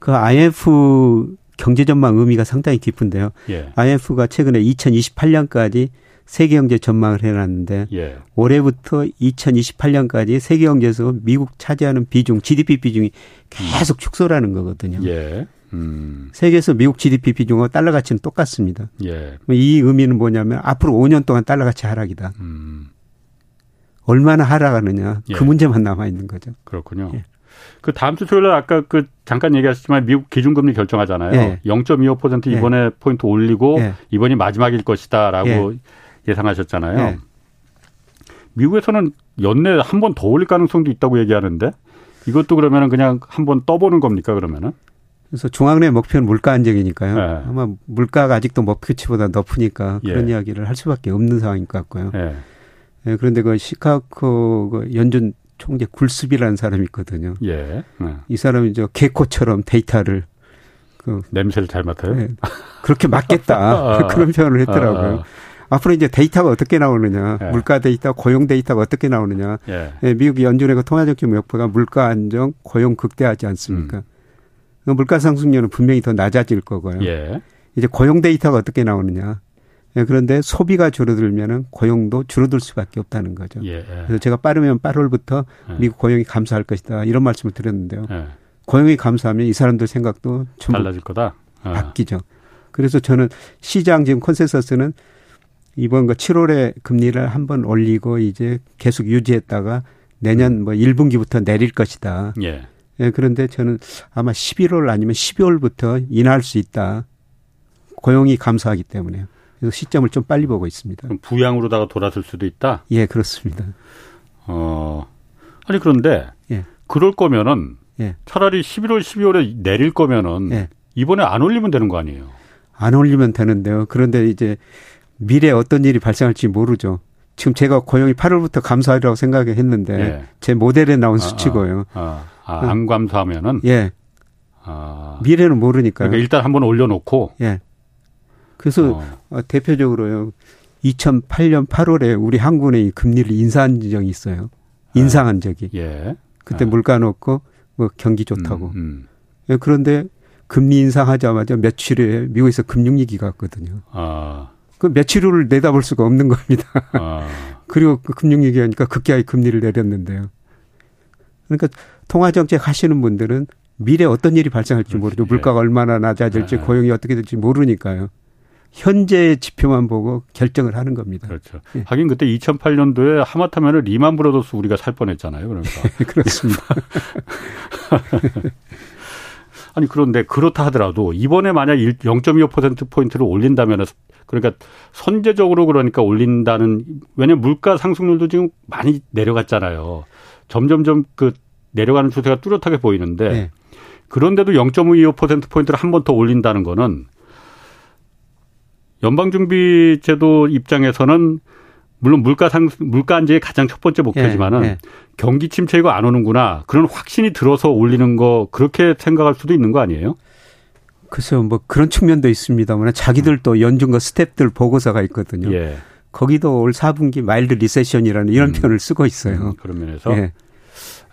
그 IMF 경제 전망 의미가 상당히 깊은데요. 예. IMF가 최근에 2028년까지 세계 경제 전망을 해놨는데 예. 올해부터 2028년까지 세계 경제에서 미국 차지하는 비중, GDP 비중이 계속 음. 축소라는 거거든요. 예. 음. 세계에서 미국 GDP 비중과 달러 가치는 똑같습니다. 예. 이 의미는 뭐냐면 앞으로 5년 동안 달러 가치 하락이다. 음. 얼마나 하락하느냐 그 예. 문제만 남아 있는 거죠. 그렇군요. 예. 그 다음 주 토요일 날 아까 그 잠깐 얘기하셨지만 미국 기준금리 결정하잖아요. 예. 0.25% 이번에 예. 포인트 올리고 예. 이번이 마지막일 것이다라고 예. 예상하셨잖아요. 네. 미국에서는 연내 한 번 더 올릴 가능성도 있다고 얘기하는데 이것도 그러면은 그냥 한 번 떠보는 겁니까 그러면은? 그래서 중앙의 목표는 물가 안정이니까요. 네. 아마 물가가 아직도 목표치보다 높으니까 그런 예. 이야기를 할 수밖에 없는 상황인 것 같고요. 예. 예, 그런데 그 시카고 그 연준 총재 굴습이라는 사람이 있거든요. 예. 네. 이 사람이 저 개코처럼 데이터를 그 냄새를 잘 맡아요. 네. 그렇게 맡겠다 아, 그런 표현을 했더라고요. 아, 아. 앞으로 이제 데이터가 어떻게 나오느냐, 예. 물가 데이터, 고용 데이터가 어떻게 나오느냐. 예. 예, 미국 연준의 그 통화정책 목표가 물가 안정, 고용 극대화하지 않습니까? 음. 그 물가 상승률은 분명히 더 낮아질 거고요. 예. 이제 고용 데이터가 어떻게 나오느냐. 예, 그런데 소비가 줄어들면은 고용도 줄어들 수밖에 없다는 거죠. 예. 그래서 제가 빠르면 8월부터 예. 미국 고용이 감소할 것이다 이런 말씀을 드렸는데요. 예. 고용이 감소하면 이 사람들 생각도 좀 달라질 거다. 아. 바뀌죠. 그래서 저는 시장 지금 컨센서스는 이번 거 7월에 금리를 한번 올리고 이제 계속 유지했다가 내년 뭐 1분기부터 내릴 것이다. 예. 예, 그런데 저는 아마 11월 아니면 12월부터 인하할 수 있다. 고용이 감소하기 때문에요. 그래서 시점을 좀 빨리 보고 있습니다. 부양으로다가 돌아설 수도 있다? 예, 그렇습니다. 어, 아니, 그런데 예. 그럴 거면은 예. 차라리 11월, 12월에 내릴 거면은 예. 이번에 안 올리면 되는 거 아니에요? 안 올리면 되는데요. 그런데 이제 미래에 어떤 일이 발생할지 모르죠. 지금 제가 고용이 8월부터 감소하리라고 생각했는데 예. 제 모델에 나온 아, 수치고요. 아, 아, 아, 안 감소하면은 예. 아, 미래는 모르니까요. 그러니까 일단 한번 올려놓고. 예. 그래서 어. 어 대표적으로요. 2008년 8월에 우리 한국은행이 금리를 인상한 적이 있어요. 인상한 적이. 예. 그때 예. 물가 놓고 뭐 경기 좋다고. 음, 음. 예, 그런데 금리 인상하자마자 며칠 후에 미국에서 금융위기가 왔거든요. 아. 그 며칠 후를 내다볼 수가 없는 겁니다. 아. 그리고 그 금융위기하니까 급격하게 금리를 내렸는데요. 그러니까 통화정책 하시는 분들은 미래 어떤 일이 발생할지 모르죠. 물가가 얼마나 낮아질지 네. 고용이 어떻게 될지 모르니까요. 현재의 지표만 보고 결정을 하는 겁니다. 그렇죠. 예. 하긴 그때 2008년도에 하마터면 리만 브로더스 우리가 살 뻔했잖아요. 그러니까 그렇습니다. 아니 그런데 그렇다 하더라도 이번에 만약 0.25% 포인트를 올린다면 그러니까 선제적으로 그러니까 올린다는 왜냐면 물가 상승률도 지금 많이 내려갔잖아요. 점점점 그 내려가는 추세가 뚜렷하게 보이는데 네. 그런데도 0.25% 포인트를 한 번 더 올린다는 거는 연방준비제도 입장에서는 물론 물가 상 물가 안정이 가장 첫 번째 목표지만은 예, 예. 경기 침체 이거 안 오는구나 그런 확신이 들어서 올리는 거 그렇게 생각할 수도 있는 거 아니에요? 글쎄요, 뭐 그런 측면도 있습니다만 자기들도 연준과 스탭들 보고서가 있거든요. 예. 거기도 올 4분기 mild recession이라는 이런 음. 표현을 쓰고 있어요. 음, 그런 면에서 예.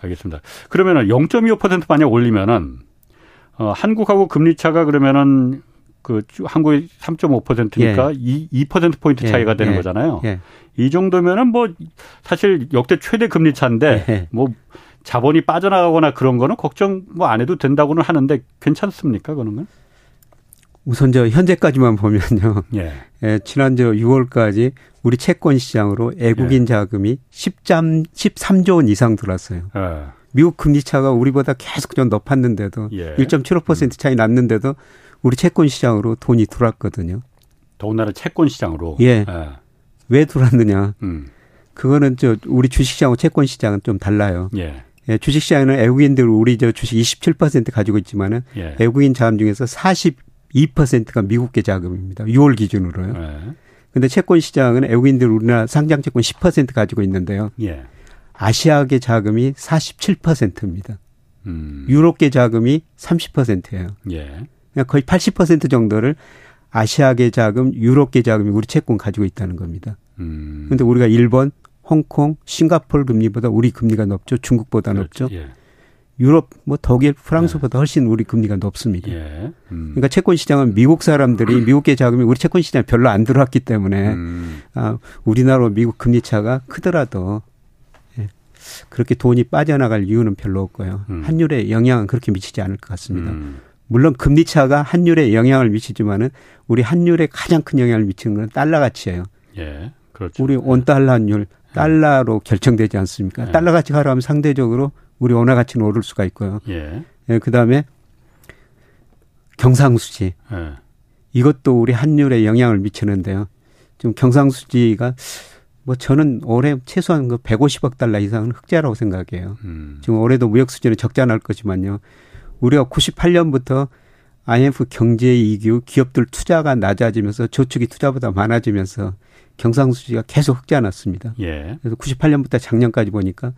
알겠습니다. 그러면은 0.25% 만약 올리면은 어 한국하고 금리 차가 그러면은 그 한국이 3.5%니까 예. 2, 2% 포인트 예. 차이가 예. 되는 예. 거잖아요. 이 정도면은 뭐 사실 역대 최대 금리 차인데 예. 뭐 자본이 빠져나가거나 그런 거는 걱정 뭐 안 해도 된다고는 하는데 괜찮습니까 그러면? 우선 저 현재까지만 보면요. 예. 예 지난 저 6월까지 우리 채권 시장으로 애국인 예. 자금이 10점 13조 원 이상 들어왔어요. 예. 미국 금리 차가 우리보다 계속 좀 높았는데도 예. 1.75% 차이 났는데도 우리 채권 시장으로 돈이 들어왔거든요. 더군다나 채권 시장으로. 예. 예. 왜 들어왔느냐? 음. 그거는 저 우리 주식시장하고 채권 시장은 좀 달라요. 예. 예, 주식시장에는 외국인들 우리 저 주식 27% 가지고 있지만은 예. 외국인 자금 중에서 42%가 미국계 자금입니다. 6월 기준으로요. 예. 근데 채권 시장은 외국인들 우리나라 상장 채권 10% 가지고 있는데요. 예. 아시아계 자금이 47%입니다. 음. 유럽계 자금이 30%예요. 예. 그러니까 거의 80% 정도를 아시아계 자금, 유럽계 자금이 우리 채권 가지고 있다는 겁니다. 음. 근데 우리가 일본, 홍콩, 싱가폴 금리보다 우리 금리가 높죠. 중국보다 그렇죠. 높죠. 예. 유럽, 뭐 독일, 프랑스보다 예. 훨씬 우리 금리가 높습니다. 예. 음. 그러니까 채권 시장은 미국 사람들이 미국계 자금이 우리 채권 시장에 별로 안 들어왔기 때문에 음. 아, 우리나라 미국 금리 차가 크더라도 예. 그렇게 돈이 빠져나갈 이유는 별로 없고요. 음. 환율에 영향은 그렇게 미치지 않을 것 같습니다. 음. 물론 금리 차가 환율에 영향을 미치지만은 우리 환율에 가장 큰 영향을 미치는 건 달러 가치예요. 예. 그렇죠. 우리 원 달러 환율 달러로 결정되지 않습니까? 예. 달러 가치가 하면 상대적으로 우리 원화 가치는 오를 수가 있고요. 예. 예 그다음에 경상수지. 예. 이것도 우리 환율에 영향을 미치는데요. 좀 경상수지가 뭐 저는 올해 최소한 그 150억 달러 이상은 흑자라고 생각해요. 음. 지금 올해도 무역 수준이 적자 날 거지만요. 우리가 98년부터 IMF 경제 이규 기업들 투자가 낮아지면서 저축이 투자보다 많아지면서 경상수지가 계속 흑자 났습니다. 예. 그래서 98년부터 작년까지 보니까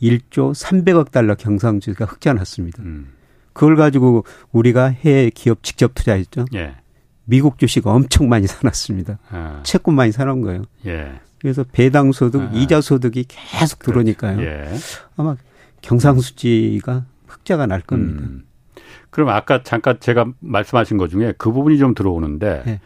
1조 300억 달러 경상수지가 흑자 났습니다. 음. 그걸 가지고 우리가 해외 기업 직접 투자했죠. 예. 미국 주식 엄청 많이 사놨습니다. 아. 채권 많이 사놓은 거예요. 예. 그래서 배당 소득, 아. 이자 소득이 계속 그렇죠. 들어오니까요. 예. 아마 경상수지가 흑자가 날 겁니다. 음. 그럼 아까 잠깐 제가 말씀하신 것 중에 그 부분이 좀 들어오는데 네.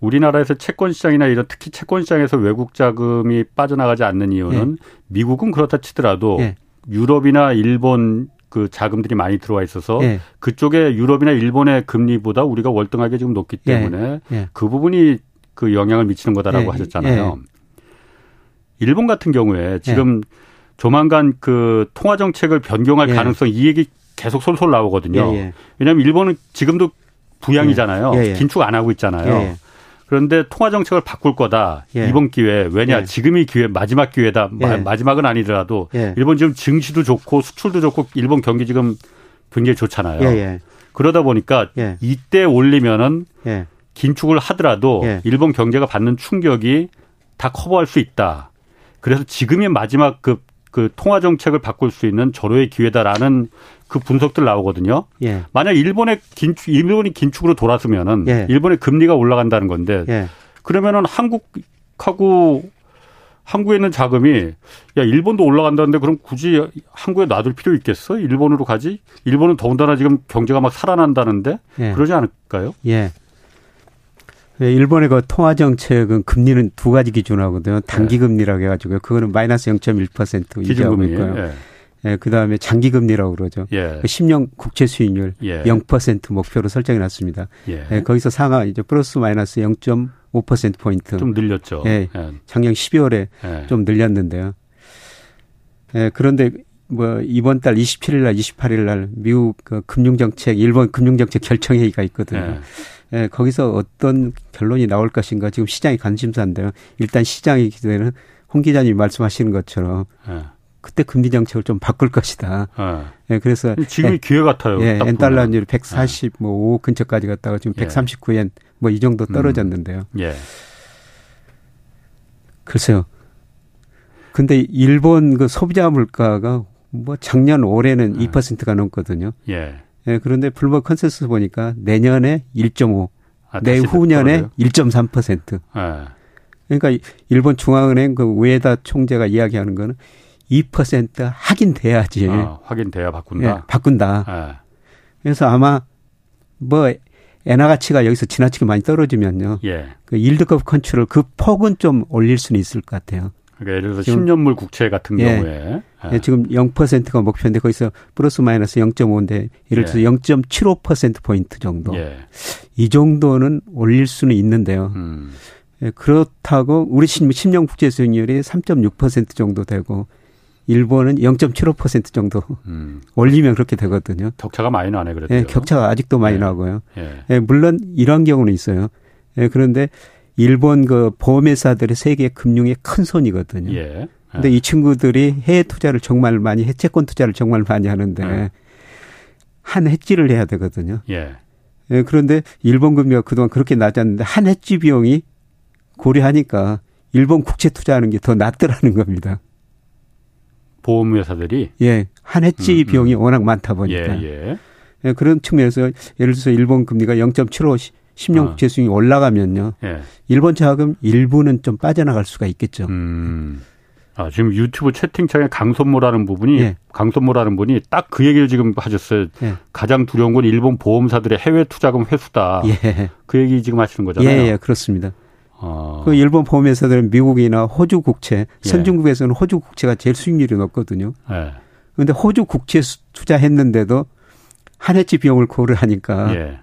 우리나라에서 채권 시장이나 이런 특히 채권 시장에서 외국 자금이 빠져나가지 않는 이유는 네. 미국은 그렇다 치더라도 네. 유럽이나 일본 그 자금들이 많이 들어와 있어서 예. 그쪽에 유럽이나 일본의 금리보다 우리가 월등하게 지금 높기 때문에 예. 예. 그 부분이 그 영향을 미치는 거다라고 예. 하셨잖아요. 예. 일본 같은 경우에 지금 조만간 그 통화 정책을 변경할 가능성 이 얘기 계속 솔솔 나오거든요. 왜냐하면 일본은 지금도 부양이잖아요. 긴축 안 하고 있잖아요. 그런데 통화 정책을 바꿀 거다. 예. 이번 기회. 왜냐? 예. 지금이 기회 마지막 기회다. 예. 마지막은 아니더라도 예. 일본 지금 증시도 좋고 수출도 좋고 일본 경기 지금 굉장히 좋잖아요. 예, 예. 그러다 보니까 이때 올리면은 긴축을 하더라도 일본 경제가 받는 충격이 다 커버할 수 있다. 그래서 지금이 마지막 그, 그 통화 정책을 바꿀 수 있는 절호의 기회다라는 그 분석들 나오거든요. 예. 만약 일본의 긴축, 일본이 긴축으로 돌았으면은 예. 일본의 금리가 올라간다는 건데 예. 그러면은 한국하고 한국에 있는 자금이 야 일본도 올라간다는데 그럼 굳이 한국에 놔둘 필요 있겠어? 일본으로 가지? 일본은 더군다나 지금 경제가 막 살아난다는데 예. 그러지 않을까요? 예. 네, 일본의 그 통화 정책은 금리는 두 가지 기준하거든요. 단기 금리라고 해가지고 그거는 마이너스 0.1% 유지하고 있고요. 예. 예, 그 다음에 장기금리라고 그러죠. 예. 그 10년 국채 수익률 예. 0% 목표로 설정해 놨습니다. 예. 예, 거기서 상하 이제 플러스 마이너스 0.5% 포인트. 좀 늘렸죠. 예, 예. 작년 12월에 예. 좀 늘렸는데요. 예, 그런데 뭐 이번 달 27일 날 28일 날 미국 그 금융 정책 일본 금융 정책 결정 회의가 있거든요. 예. 예, 거기서 어떤 결론이 나올 것인가 지금 시장이 관심사인데요. 일단 시장이 기대는 홍 기자님이 말씀하시는 것처럼 예. 그때 금리 정책을 좀 바꿀 것이다. 네. 예, 그래서 지금이 예, 기회 같아요. 예, 엔 달러율 140, 뭐5 근처까지 갔다가 지금 예. 139엔 뭐 이 정도 음. 떨어졌는데요. 음. 예. 글쎄요. 근데 일본 그 소비자 물가가 뭐 작년 올해는 네. 2%가 넘거든요. 예. 예, 그런데 블룸버그 컨센서스 보니까 내년에 1.5, 아, 내후년에 1.3%. 예. 그러니까 일본 중앙은행 그 우에다 총재가 이야기하는 거는 2% 확인돼야지. 어, 확인돼야 바꾼다. 예, 바꾼다. 예. 그래서 아마 뭐 엔화 가치가 여기서 지나치게 많이 떨어지면요. 예. 그 yield curve control 그 폭은 좀 올릴 수는 있을 것 같아요. 그러니까 예를 들어서 10년물 국채 같은 예. 경우에 예. 예. 지금 0%가 목표인데 거기서 플러스 마이너스 0.5인데 예를 들어서 예. 0.75% 포인트 정도. 예. 이 정도는 올릴 수는 있는데요. 음. 예, 그렇다고 우리 10년 국제 수익률이 3.6% 정도 되고 일본은 0.75% 정도 음. 올리면 그렇게 되거든요. 격차가 많이 나네 그래도. 예, 격차가 아직도 많이 예. 나고요. 예. 예. 물론 이런 경우는 있어요. 예, 그런데 일본 그 보험회사들이 세계 금융의 큰 손이거든요. 예. 근데 이 친구들이 해외 투자를 정말 많이 해 채권 투자를 정말 많이 하는데 예. 한 해지를 해야 되거든요. 예. 예. 그런데 일본 금리가 그동안 그렇게 낮았는데 한 해지 비용이 고려하니까 일본 국채 투자하는 게 더 낫더라는 겁니다. 보험회사들이 예, 한 해지 음, 음. 비용이 워낙 많다 보니까 예, 예. 예, 그런 측면에서 예를 들어서 일본 금리가 0.75 10년 국채 수익이 올라가면요. 예. 일본 자금 일부는 좀 빠져나갈 수가 있겠죠. 음. 아, 지금 유튜브 채팅창에 강선모라는 부분이 예. 강선모라는 분이 딱 그 얘기를 지금 하셨어요. 예. 가장 두려운 건 일본 보험사들의 해외 투자금 회수다. 예. 그 얘기 지금 하시는 거잖아요. 예, 예 그렇습니다. 어. 그 일본 보험회사들은 미국이나 호주 국채, 예. 선진국에서는 호주 국채가 제일 수익률이 높거든요. 예. 그런데 호주 국채 투자했는데도 한 해치 비용을 고려하니까 예.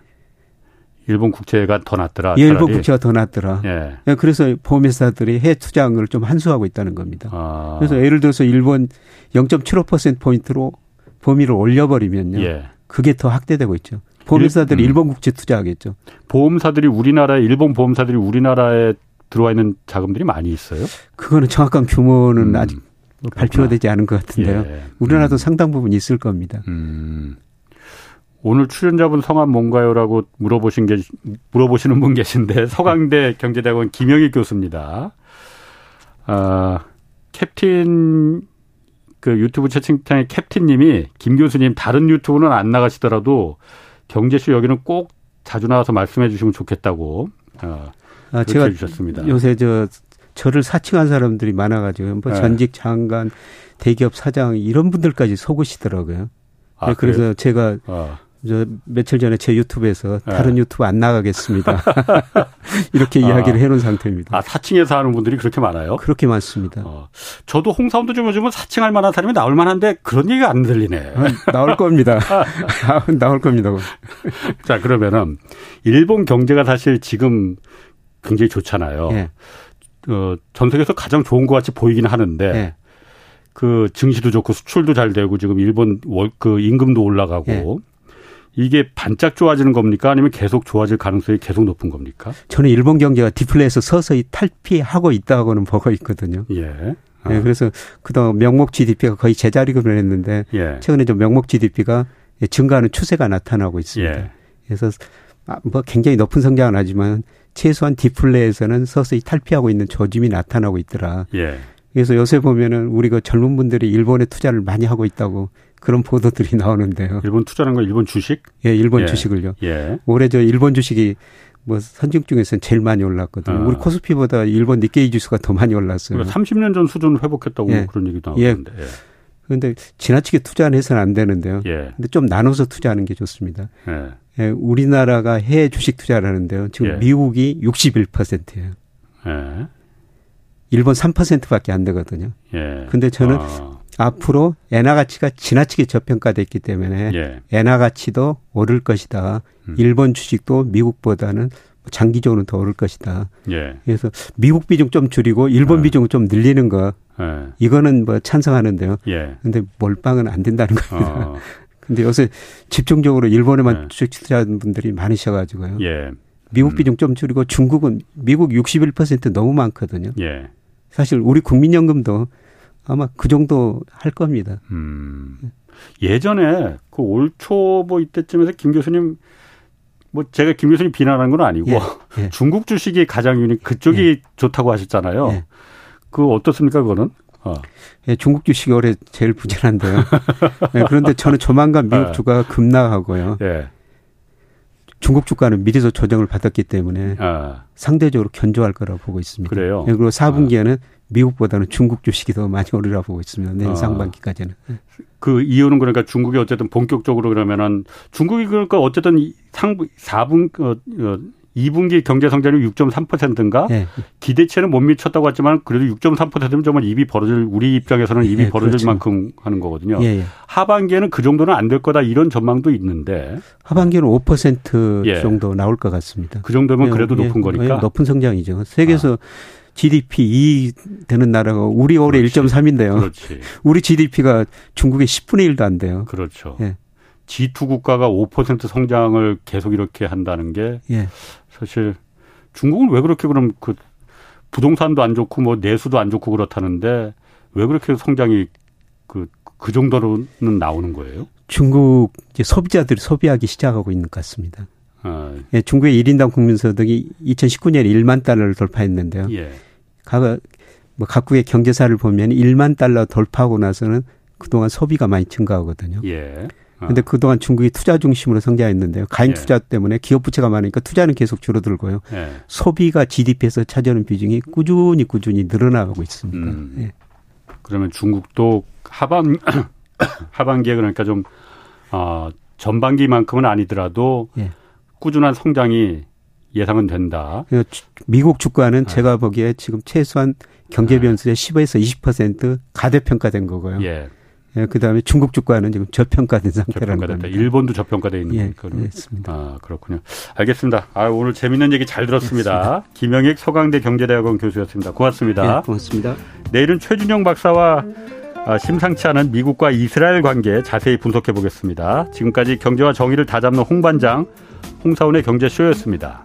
일본 국채가 더 낫더라. 예, 일본 국채가 더 낫더라. 예. 예. 그래서 보험회사들이 해외 투자를 좀 한수하고 있다는 겁니다. 아. 그래서 예를 들어서 일본 0.75% 포인트로 범위를 올려버리면요. 예. 그게 더 확대되고 있죠. 보험사들이 일, 음. 본 국채 투자하겠죠. 보험사들이 우리나라에 일본 보험사들이 우리나라에 들어와 있는 자금들이 많이 있어요? 그거는 정확한 규모는 음, 아직 발표가 되지 않은 것 같은데요. 예. 우리나라도 음. 상당 부분 있을 겁니다. 음. 오늘 출연자분 성함 뭔가요라고 물어보신 게 물어보시는 분 계신데 서강대 경제대학원 김영희 교수입니다. 아, 캡틴 그 유튜브 채팅창의 캡틴님이 김 교수님 다른 유튜브는 안 나가시더라도 경제쇼 여기는 꼭 자주 나와서 말씀해 주시면 좋겠다고 어, 아, 제가 해주셨습니다. 요새 저 저를 사칭한 사람들이 많아가지고 뭐 네. 전직 장관, 대기업 사장 이런 분들까지 속으시더라고요. 아, 네, 그래서 그래요? 제가 어. 저 며칠 전에 제 유튜브에서 네. 다른 유튜브 안 나가겠습니다. 이렇게 아, 이야기를 해놓은 상태입니다. 아 사칭해서 하는 분들이 그렇게 많아요? 그렇게 많습니다. 어, 저도 홍사운드 좀 요즘은 사칭할 만한 사람이 나올 만한데 그런 얘기가 안 들리네. 아, 나올 겁니다. 나올 겁니다. 자 그러면은 일본 경제가 사실 지금 굉장히 좋잖아요. 네. 어, 전 세계에서 가장 좋은 것 같이 보이긴 하는데. 네. 그 증시도 좋고 수출도 잘 되고 지금 일본 월, 그 임금도 올라가고 이게 반짝 좋아지는 겁니까? 아니면 계속 좋아질 가능성이 계속 높은 겁니까? 저는 일본 경제가 디플레에서 서서히 탈피하고 있다고는 보고 있거든요. 예. 아. 네, 그래서 그동안 명목 GDP가 거의 제자리로 했는데 예. 최근에 좀 명목 GDP가 증가하는 추세가 나타나고 있습니다. 예. 그래서 아, 뭐 굉장히 높은 성장은 하지만 최소한 디플레에서는 서서히 탈피하고 있는 조짐이 나타나고 있더라. 예. 그래서 요새 보면은 우리 그 젊은 분들이 일본에 투자를 많이 하고 있다고 그런 보도들이 나오는데요. 일본 투자는 건 일본 주식? 예, 일본 예. 주식을요. 예. 올해 저 일본 주식이 뭐 선진 중에서는 제일 많이 올랐거든요. 아. 우리 코스피보다 일본 니케이 지수가 더 많이 올랐어요. 그러니까 30년 전 수준을 회복했다고 예. 그런 얘기도 나오는데. 예. 그런데 지나치게 투자는 해서는 안 되는데요. 예. 근데 좀 나눠서 투자하는 게 좋습니다. 예. 예, 우리나라가 해외 주식 투자를 하는데요. 지금 예. 미국이 61%예요. 예. 일본 3%밖에 안 되거든요. 예. 근데 저는 아. 앞으로 엔화 가치가 지나치게 저평가됐기 때문에 예. 엔화 가치도 오를 것이다. 음. 일본 주식도 미국보다는 장기적으로는 더 오를 것이다. 예. 그래서 미국 비중 좀 줄이고 일본 예. 비중 좀 늘리는 거 예. 이거는 뭐 찬성하는데요. 예. 근데 몰빵은 안 된다는 겁니다. 어. 근데 요새 집중적으로 일본에만 예. 주식 투자하는 분들이 많으셔가지고요. 예. 미국 음. 비중 좀 줄이고 중국은 미국 61% 너무 많거든요. 예. 사실 우리 국민연금도 아마 그 정도 할 겁니다. 음. 예전에 그 올 초뭐 이때쯤에서 김 교수님 뭐 제가 김 교수님 비난한 건 아니고 예, 예. 중국 주식이 가장 유니 그쪽이 예. 좋다고 하셨잖아요. 예. 그 어떻습니까 그거는? 어. 예, 중국 주식이 올해 제일 부진한데요. 예, 그런데 저는 조만간 미국 아. 주가 급락하고요. 예. 중국 주가는 미리서 조정을 받았기 때문에 아. 상대적으로 견조할 거라고 보고 있습니다. 그래요. 예, 그리고 4분기에는 아. 미국보다는 중국 주식이 더 많이 오르라 보고 있습니다. 내년 아. 상반기까지는. 그 이유는 그러니까 중국이 어쨌든 본격적으로 그러면은 중국이 그러니까 어쨌든 상 4분 어, 어 2분기 경제 성장률 6.3%인가 네. 기대치는 못 미쳤다고 했지만 그래도 6.3%면 정말 입이 벌어질 우리 입장에서는 입이 네, 벌어질 그렇죠. 만큼 하는 거거든요. 예, 예. 하반기에는 그 정도는 안 될 거다 이런 전망도 있는데 하반기는 5% 예. 정도 나올 것 같습니다. 그 정도면 예, 그래도 높은 거니까 높은 성장이죠. 세계에서 아. GDP 2 되는 나라가 우리 올해 1.3인데요. 그렇지. 우리 GDP가 중국의 10분의 1도 안 돼요. 그렇죠. 예. G2 국가가 5% 성장을 계속 이렇게 한다는 게 예. 사실 중국은 왜 그렇게 그럼 그 부동산도 안 좋고 뭐 내수도 안 좋고 그렇다는데 왜 그렇게 성장이 그, 그 정도로는 나오는 거예요? 중국 이제 소비자들이 소비하기 시작하고 있는 것 같습니다. 아. 예, 중국의 1인당 국민소득이 2019년에 1만 달러를 돌파했는데요. 예. 각, 뭐 각국의 경제사를 보면 1만 달러 돌파하고 나서는 그동안 소비가 많이 증가하거든요. 예. 어. 근데 그동안 중국이 투자 중심으로 성장했는데요. 가행 예. 투자 때문에 기업 부채가 많으니까 투자는 계속 줄어들고요. 예. 소비가 GDP에서 차지하는 비중이 꾸준히 꾸준히 늘어나가고 있습니다. 음. 예. 그러면 중국도 하반 하반기에 그러니까 좀 어, 전반기만큼은 아니더라도 예. 꾸준한 성장이 예상은 된다. 미국 주가는 아. 제가 보기에 지금 최소한 경제 변수의 10에서 20% 가대평가된 거고요. 예. 예, 그다음에 중국 주가는 지금 저평가된 상태라는 겁니다. 일본도 저평가돼 있는 예, 그렇습니다. 아, 그렇군요. 알겠습니다. 아, 오늘 재밌는 얘기 잘 들었습니다. 김영익 서강대 경제대학원 교수였습니다. 고맙습니다. 예, 고맙습니다. 내일은 최준영 박사와 아, 심상치 않은 미국과 이스라엘 관계 자세히 분석해 보겠습니다. 지금까지 경제와 정의를 다잡는 홍반장 홍사원의 경제쇼였습니다.